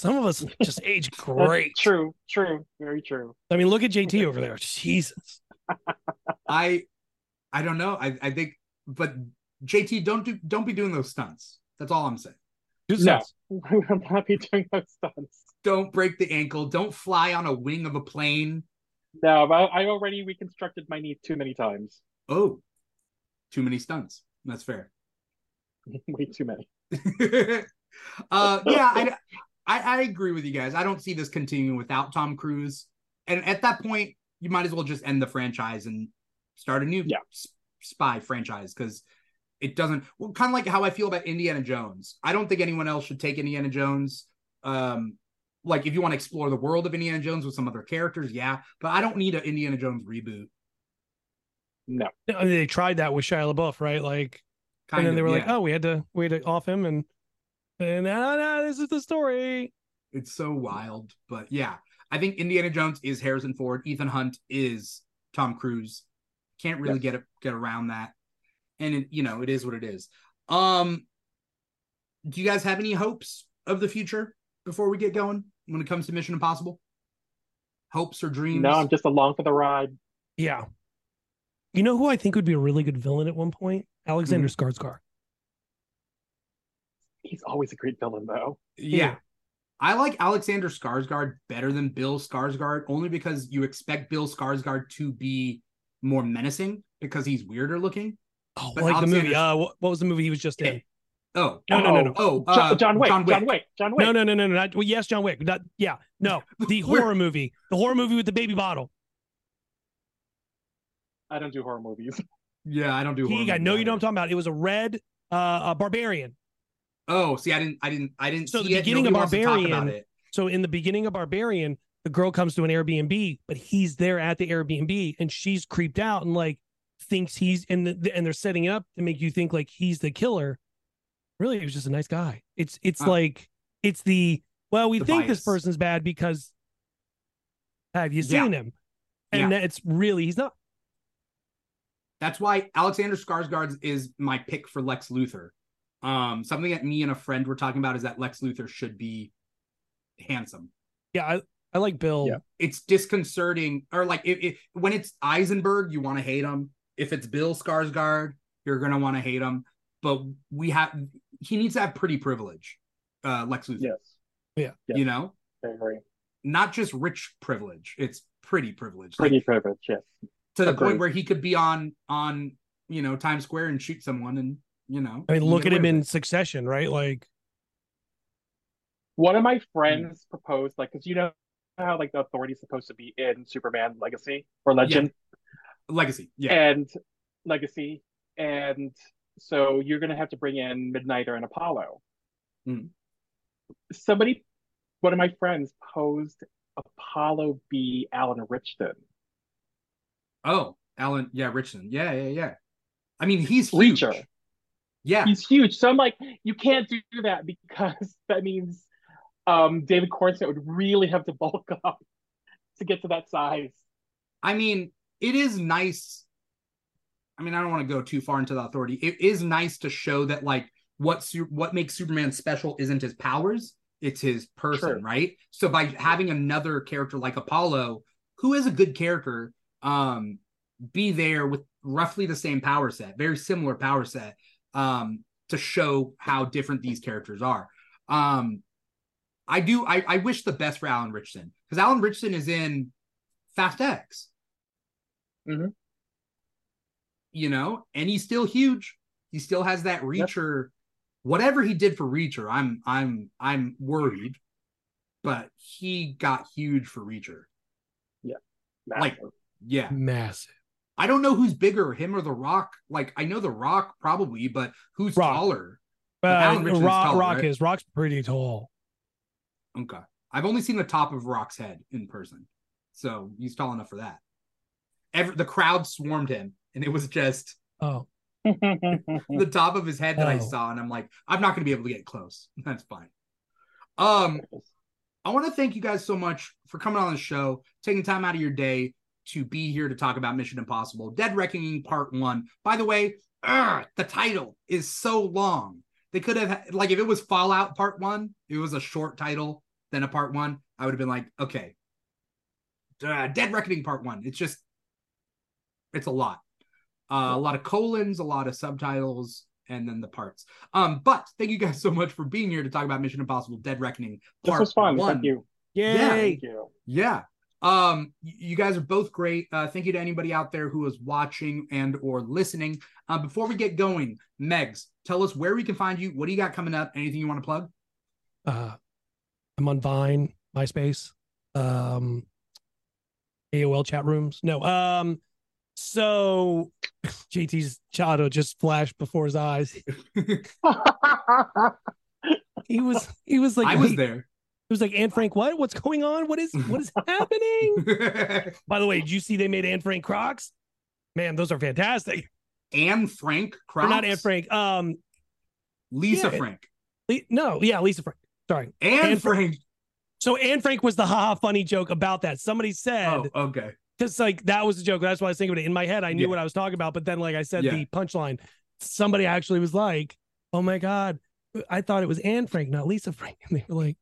Some of us just age great. true, true, very true. I mean, look at JT over there. Jesus. I I don't know. I I think but JT don't do don't be doing those stunts. That's all I'm saying. Do No. sense. I'm not be doing those stunts. Don't break the ankle. Don't fly on a wing of a plane. No, but I already reconstructed my knee too many times. Oh. Too many stunts. That's fair. Way too many. uh yeah, I, I I agree with you guys. I don't see this continuing without Tom Cruise. And at that point, you might as well just end the franchise and start a new Yeah. s- spy franchise because it doesn't well kind of like how I feel about Indiana Jones. I don't think anyone else should take Indiana Jones. Um like if you want to explore the world of Indiana Jones with some other characters, yeah. But I don't need an Indiana Jones reboot. no. I mean, they tried that with Shia LaBeouf, right? Like, Kind and then of, they were like, "Oh, we had to we had to off him," and and no, no, this is the story. it's so wild. But yeah, I think Indiana Jones is Harrison Ford. Ethan Hunt is Tom Cruise. Can't really Yes. get it, get around that. And it, you know, it is what it is. Um, do you guys have any hopes of the future before we get going when it comes to Mission Impossible? Hopes or dreams? No, I'm just along for the ride. Yeah. You know who I think would be a really good villain at one point? Alexander Mm-hmm. Skarsgård. He's always a great villain, though. Yeah. Yeah. I like Alexander Skarsgård better than Bill Skarsgård only because you expect Bill Skarsgård to be more menacing because he's weirder looking. Oh, But like the movie. Alexander- Uh, what, what was the movie he was just in? Oh, No, no, no, no. Oh, Jo- uh, John Wick. John John Wick. Wick. John Wick. No, no, no, no, no. Not, well, yes, John Wick. Not, yeah, no, the horror movie, the horror movie with the baby bottle. I don't do horror movies. Yeah, I don't do. horror He, I movies know you either. know what I'm talking about. It was a red, uh, a barbarian. Oh, see, I didn't, I didn't, I didn't. So see the it. beginning of Nobody wants to talk Barbarian- So in the beginning of Barbarian, the girl comes to an Airbnb, but he's there at the Airbnb, and she's creeped out and like thinks he's and the, and they're setting it up to make you think like he's the killer. Really, he was just a nice guy. It's it's Huh. like it's the well, we The think this person's bad because have you Yeah. seen him? And it's really he's not. That's why Alexander Skarsgård is my pick for Lex Luthor. Um, something that me and a friend were talking about is that Lex Luthor should be handsome. Yeah, I, I like Bill. Yeah. It's disconcerting, or like if, if when it's Eisenberg, you want to hate him. If it's Bill Skarsgård, you're gonna want to hate him. But we have he needs to have pretty privilege, uh, Lex Luthor. Yes. Yeah. You know, I agree. not just rich privilege; it's pretty privilege. Like, Pretty privilege. Yes. to the Agreed. point where he could be on on you know Times Square and shoot someone, and you know. I mean, look at him in it. Succession, right? Like, One of my friends proposed, like, because you know how like the authority's supposed to be in Superman Legacy or Legend legacy. Yeah, and Legacy, and so you're gonna have to bring in Midnighter and Apollo. Mhm. Somebody, one of my friends posed Apollo B. Alan Ritchson. Oh, Alan. Yeah, Ritchson. Yeah, yeah, yeah. I mean, he's huge. Reacher. Yeah, He's huge. So I'm like, you can't do that because that means um, David Corenswet would really have to bulk up to get to that size. I mean, it is nice. I mean, I don't want to go too far into the authority. It is nice to show that like what su- what makes Superman special isn't his powers, it's his person, Sure. right? So by having another character like Apollo, who is a good character, um, be there with roughly the same power set, very similar power set, um, to show how different these characters are. Um, I do. I, I wish the best for Alan Ritchson because Alan Ritchson is in Fast X. Mhm. You know, and he's still huge. He still has that Reacher. Whatever he did for Reacher, I'm I'm I'm worried, but he got huge for Reacher. Yeah. Like- Yeah, massive. I don't know who's bigger, him or The Rock. Like I know The Rock probably, but who's Rock. taller? Uh, Rock, taller, Rock right? is Rock's pretty tall. Okay, I've only seen the top of Rock's head in person, so he's tall enough for that. Every, the crowd swarmed him, and it was just Oh, the top of his head that I Oh. saw, and I'm like, I'm not going to be able to get close. That's fine. Um, I want to thank you guys so much for coming on the show, taking time out of your day to be here to talk about Mission Impossible Dead Reckoning Part One. By the way, ugh, the title is so long. They could have like if it was Fallout Part One, it was a short title than a Part One. I would have been like, okay, uh, Dead Reckoning Part One. It's just, it's a lot, uh, a lot of colons, a lot of subtitles, and then the parts. Um, but thank you guys so much for being here to talk about Mission Impossible Dead Reckoning This Part was fun. One. Thank you. yay! Thank you. Yeah. Um, you guys are both great. Uh, thank you to anybody out there who is watching and or listening. Uh, before we get going, Megs, tell us where we can find you. What do you got coming up? Anything you want to plug? Uh, I'm on Vine, MySpace, um, AOL chat rooms. No, um, so JT's shadow just flashed before his eyes. He was, he was like, I was there. there. was like, Anne Frank, what? What's going on? What is what is happening? By the way, did you see they made Anne Frank Crocs? Man, those are fantastic. Anne Frank Or Crocs. not Anne Frank. Um, Lisa Yeah. Frank. Le- no, yeah, Lisa Frank. Sorry. Anne, Anne Fra- Frank. So Anne Frank was the haha funny joke about that. Somebody said Oh, okay. Because like that was the joke. That's why I was thinking of it in my head. I knew Yeah. what I was talking about, but then like I said Yeah. the punchline. Somebody actually was like, "Oh my god, I thought it was Anne Frank, not Lisa Frank," and they were like,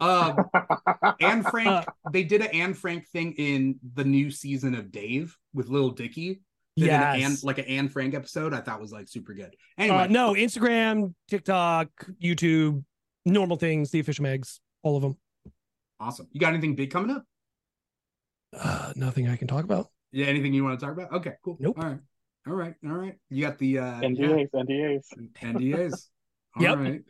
Uh, Anne Frank. Uh, they did an Anne Frank thing in the new season of Dave with Little Dicky. Did an like an Anne Frank episode. I thought was like super good. Anyway, Uh, no, Instagram, TikTok, YouTube, normal things, the official megs, all of them. awesome. You got anything big coming up? Uh, nothing I can talk about. Yeah, anything you want to talk about? Okay, cool. Nope. All right. All right. All right. You got the uh NDAs, NDAs. yeah, NDAs. All Yep. right.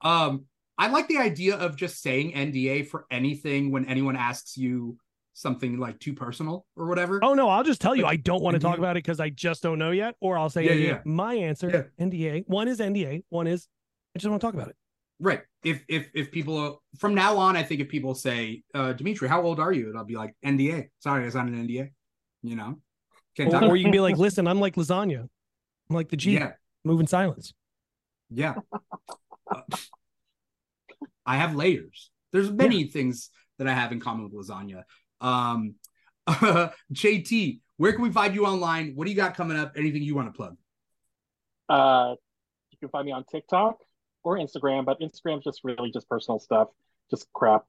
Um, I like the idea of just saying NDA for anything when anyone asks you something like too personal or whatever. Oh no, I'll just tell you I don't want to and talk about it because I just don't know yet, or I'll say Yeah, NDA. yeah. my answer NDA. One is NDA. One is I just don't want to talk about it. Right. If if if people from now on, I think if people say, uh, Dimithri, how old are you? And I'll be like, NDA. Sorry, it's not an NDA. You know? Can't talk Or, or you can be like, listen, I'm like lasagna. I'm like the G. Yeah. Move in silence. Yeah. Uh, I have layers. There's many things that I have in common with lasagna. Um, uh, JT, where can we find you online? What do you got coming up? Anything you want to plug? Uh, you can find me on TikTok or Instagram, but Instagram's just really just personal stuff, just crap,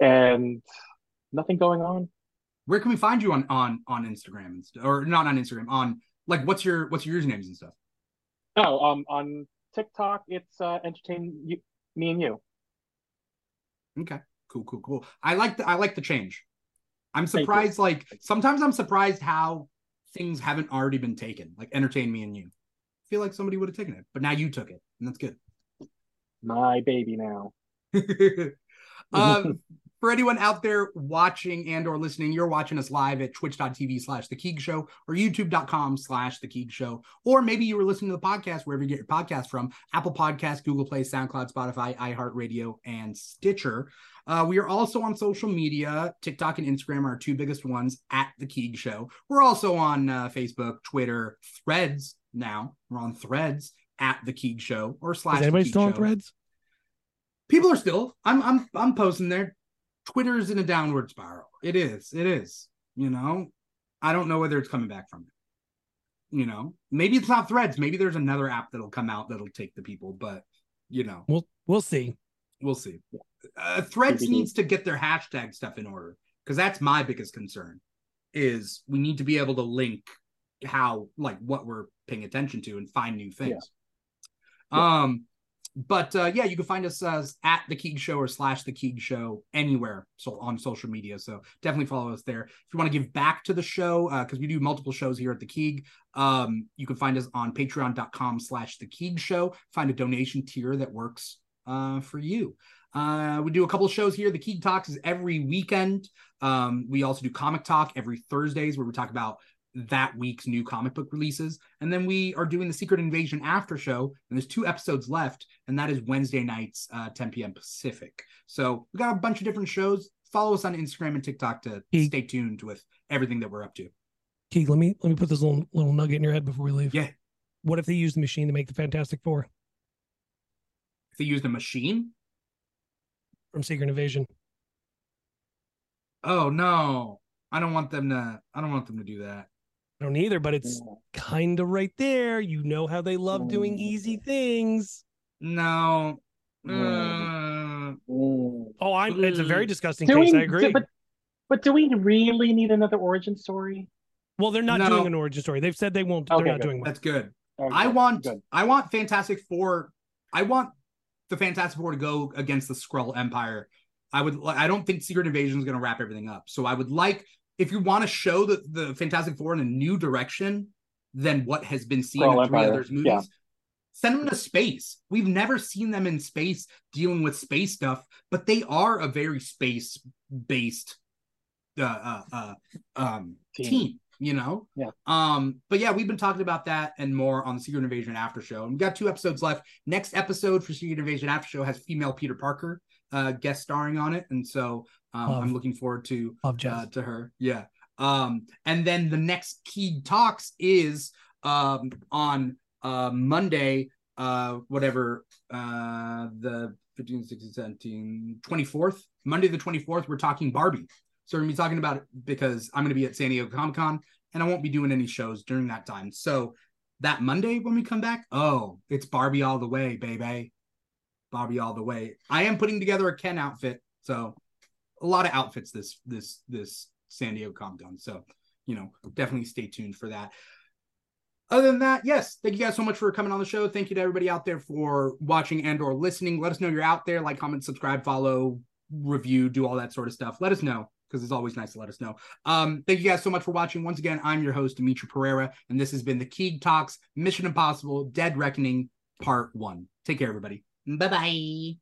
and nothing going on. Where can we find you on on on Instagram or not on Instagram? On like, what's your what's your usernames and stuff? Oh, um, on TikTok, it's uh, entertain you, me and you. Okay, cool, cool, cool. I like the I like the change. I'm surprised. Like sometimes I'm surprised how things haven't already been taken. Like entertain me and you. I feel like somebody would have taken it, but now you took it, and that's good. My baby now. um, for anyone out there watching and or listening, you're watching us live at twitch.tv slash the Keeg Show or youtube.com slash the Keeg Show. Or maybe you were listening to the podcast wherever you get your podcast from, Apple Podcasts, Google Play, SoundCloud, Spotify, iHeartRadio, and Stitcher. Uh, we are also on social media. TikTok and Instagram are our two biggest ones at the Keeg Show. We're also on uh, Facebook, Twitter, Threads now. We're on Threads at the Keeg Show or slash Is The anybody Keeg still on Show. Threads? people are still i'm i'm i'm posting there. Twitter's in a downward spiral. It is it is you know? I don't know whether it's coming back from it you know? Maybe it's not threads. Maybe there's another app that'll come out that'll take the people but you know. We'll we'll see. we'll see. Uh, threads TBD. needs to get their hashtag stuff in order because that's my biggest concern is we need to be able to link how like what we're paying attention to and find new things um but uh, yeah, you can find us uh, at the Keeg Show or slash the Keeg Show anywhere so on social media. So definitely follow us there. If you want to give back to the show, because we do multiple shows here at the Keeg, um, you can find us on patreon.com slash the Keeg Show. Find a donation tier that works uh, for you. Uh, we do a couple shows here. The Keeg Talks is every weekend. Um, we also do Comic Talk every Thursdays where we talk about that week's new comic book releases. And then we are doing the Secret Invasion after show, and there's two episodes left, and that is Wednesday nights, uh, 10 p.m. Pacific. So we got a bunch of different shows. Follow us on Instagram and TikTok to stay tuned with everything that we're up to. Keeg, let me let me put this little little nugget in your head before we leave. Yeah. What if they use the machine to make the Fantastic Four If they used the machine, from Secret Invasion? oh no, I don't want them to. I don't want them to do that. I don't either, but it's kind of right there. You know how they love doing Mm. easy things. No. Mm. Mm. Oh, I'm. It's a very disgusting Do case. we, I agree. do- but, but do we really need another origin story? well, they're not No. doing an origin story. They've said they won't. Okay, they're not good. doing one. that's good. Okay, I want good. I want Fantastic Four. I want the Fantastic Four to go against the Skrull Empire. I would. I don't think Secret Invasion is going to wrap everything up. So I would like if you want to show the the Fantastic Four in a new direction than what has been seen Skrull in three others movies. yeah. Send them to space. We've never seen them in space dealing with space stuff, but they are a very space based uh, uh, uh, um, Team. team. You know, Yeah. um, but yeah, we've been talking about that and more on the Secret Invasion After Show. And we got two episodes left. Next episode for Secret Invasion After Show has female Peter Parker. Uh, guest starring on it, and so um. I'm looking forward to uh, to her. Yeah. Um, and then the next Keeg Talks is um on uh Monday, uh whatever uh the 15, 16, 17, 24th, Monday the 24th, we're talking Barbie. So we're gonna be talking about it because I'm gonna be at San Diego Comic Con and I won't be doing any shows during that time. So that Monday when we come back, oh, it's Barbie all the way, baby. Barbie all the way. I am putting together a Ken outfit, so a lot of outfits this this this San Diego Comic Con. So, you know, definitely stay tuned for that. Other than that, yes, thank you guys so much for coming on the show. Thank you to everybody out there for watching and or listening. Let us know you're out there. Like, comment, subscribe, follow, review, do all that sort of stuff. Let us know because it's always nice to let us know. Um, thank you guys so much for watching. Once again, I'm your host, Dimithri Perera, and this has been the Keeg Talks Mission Impossible Dead Reckoning Part 1. Take care, everybody. Bye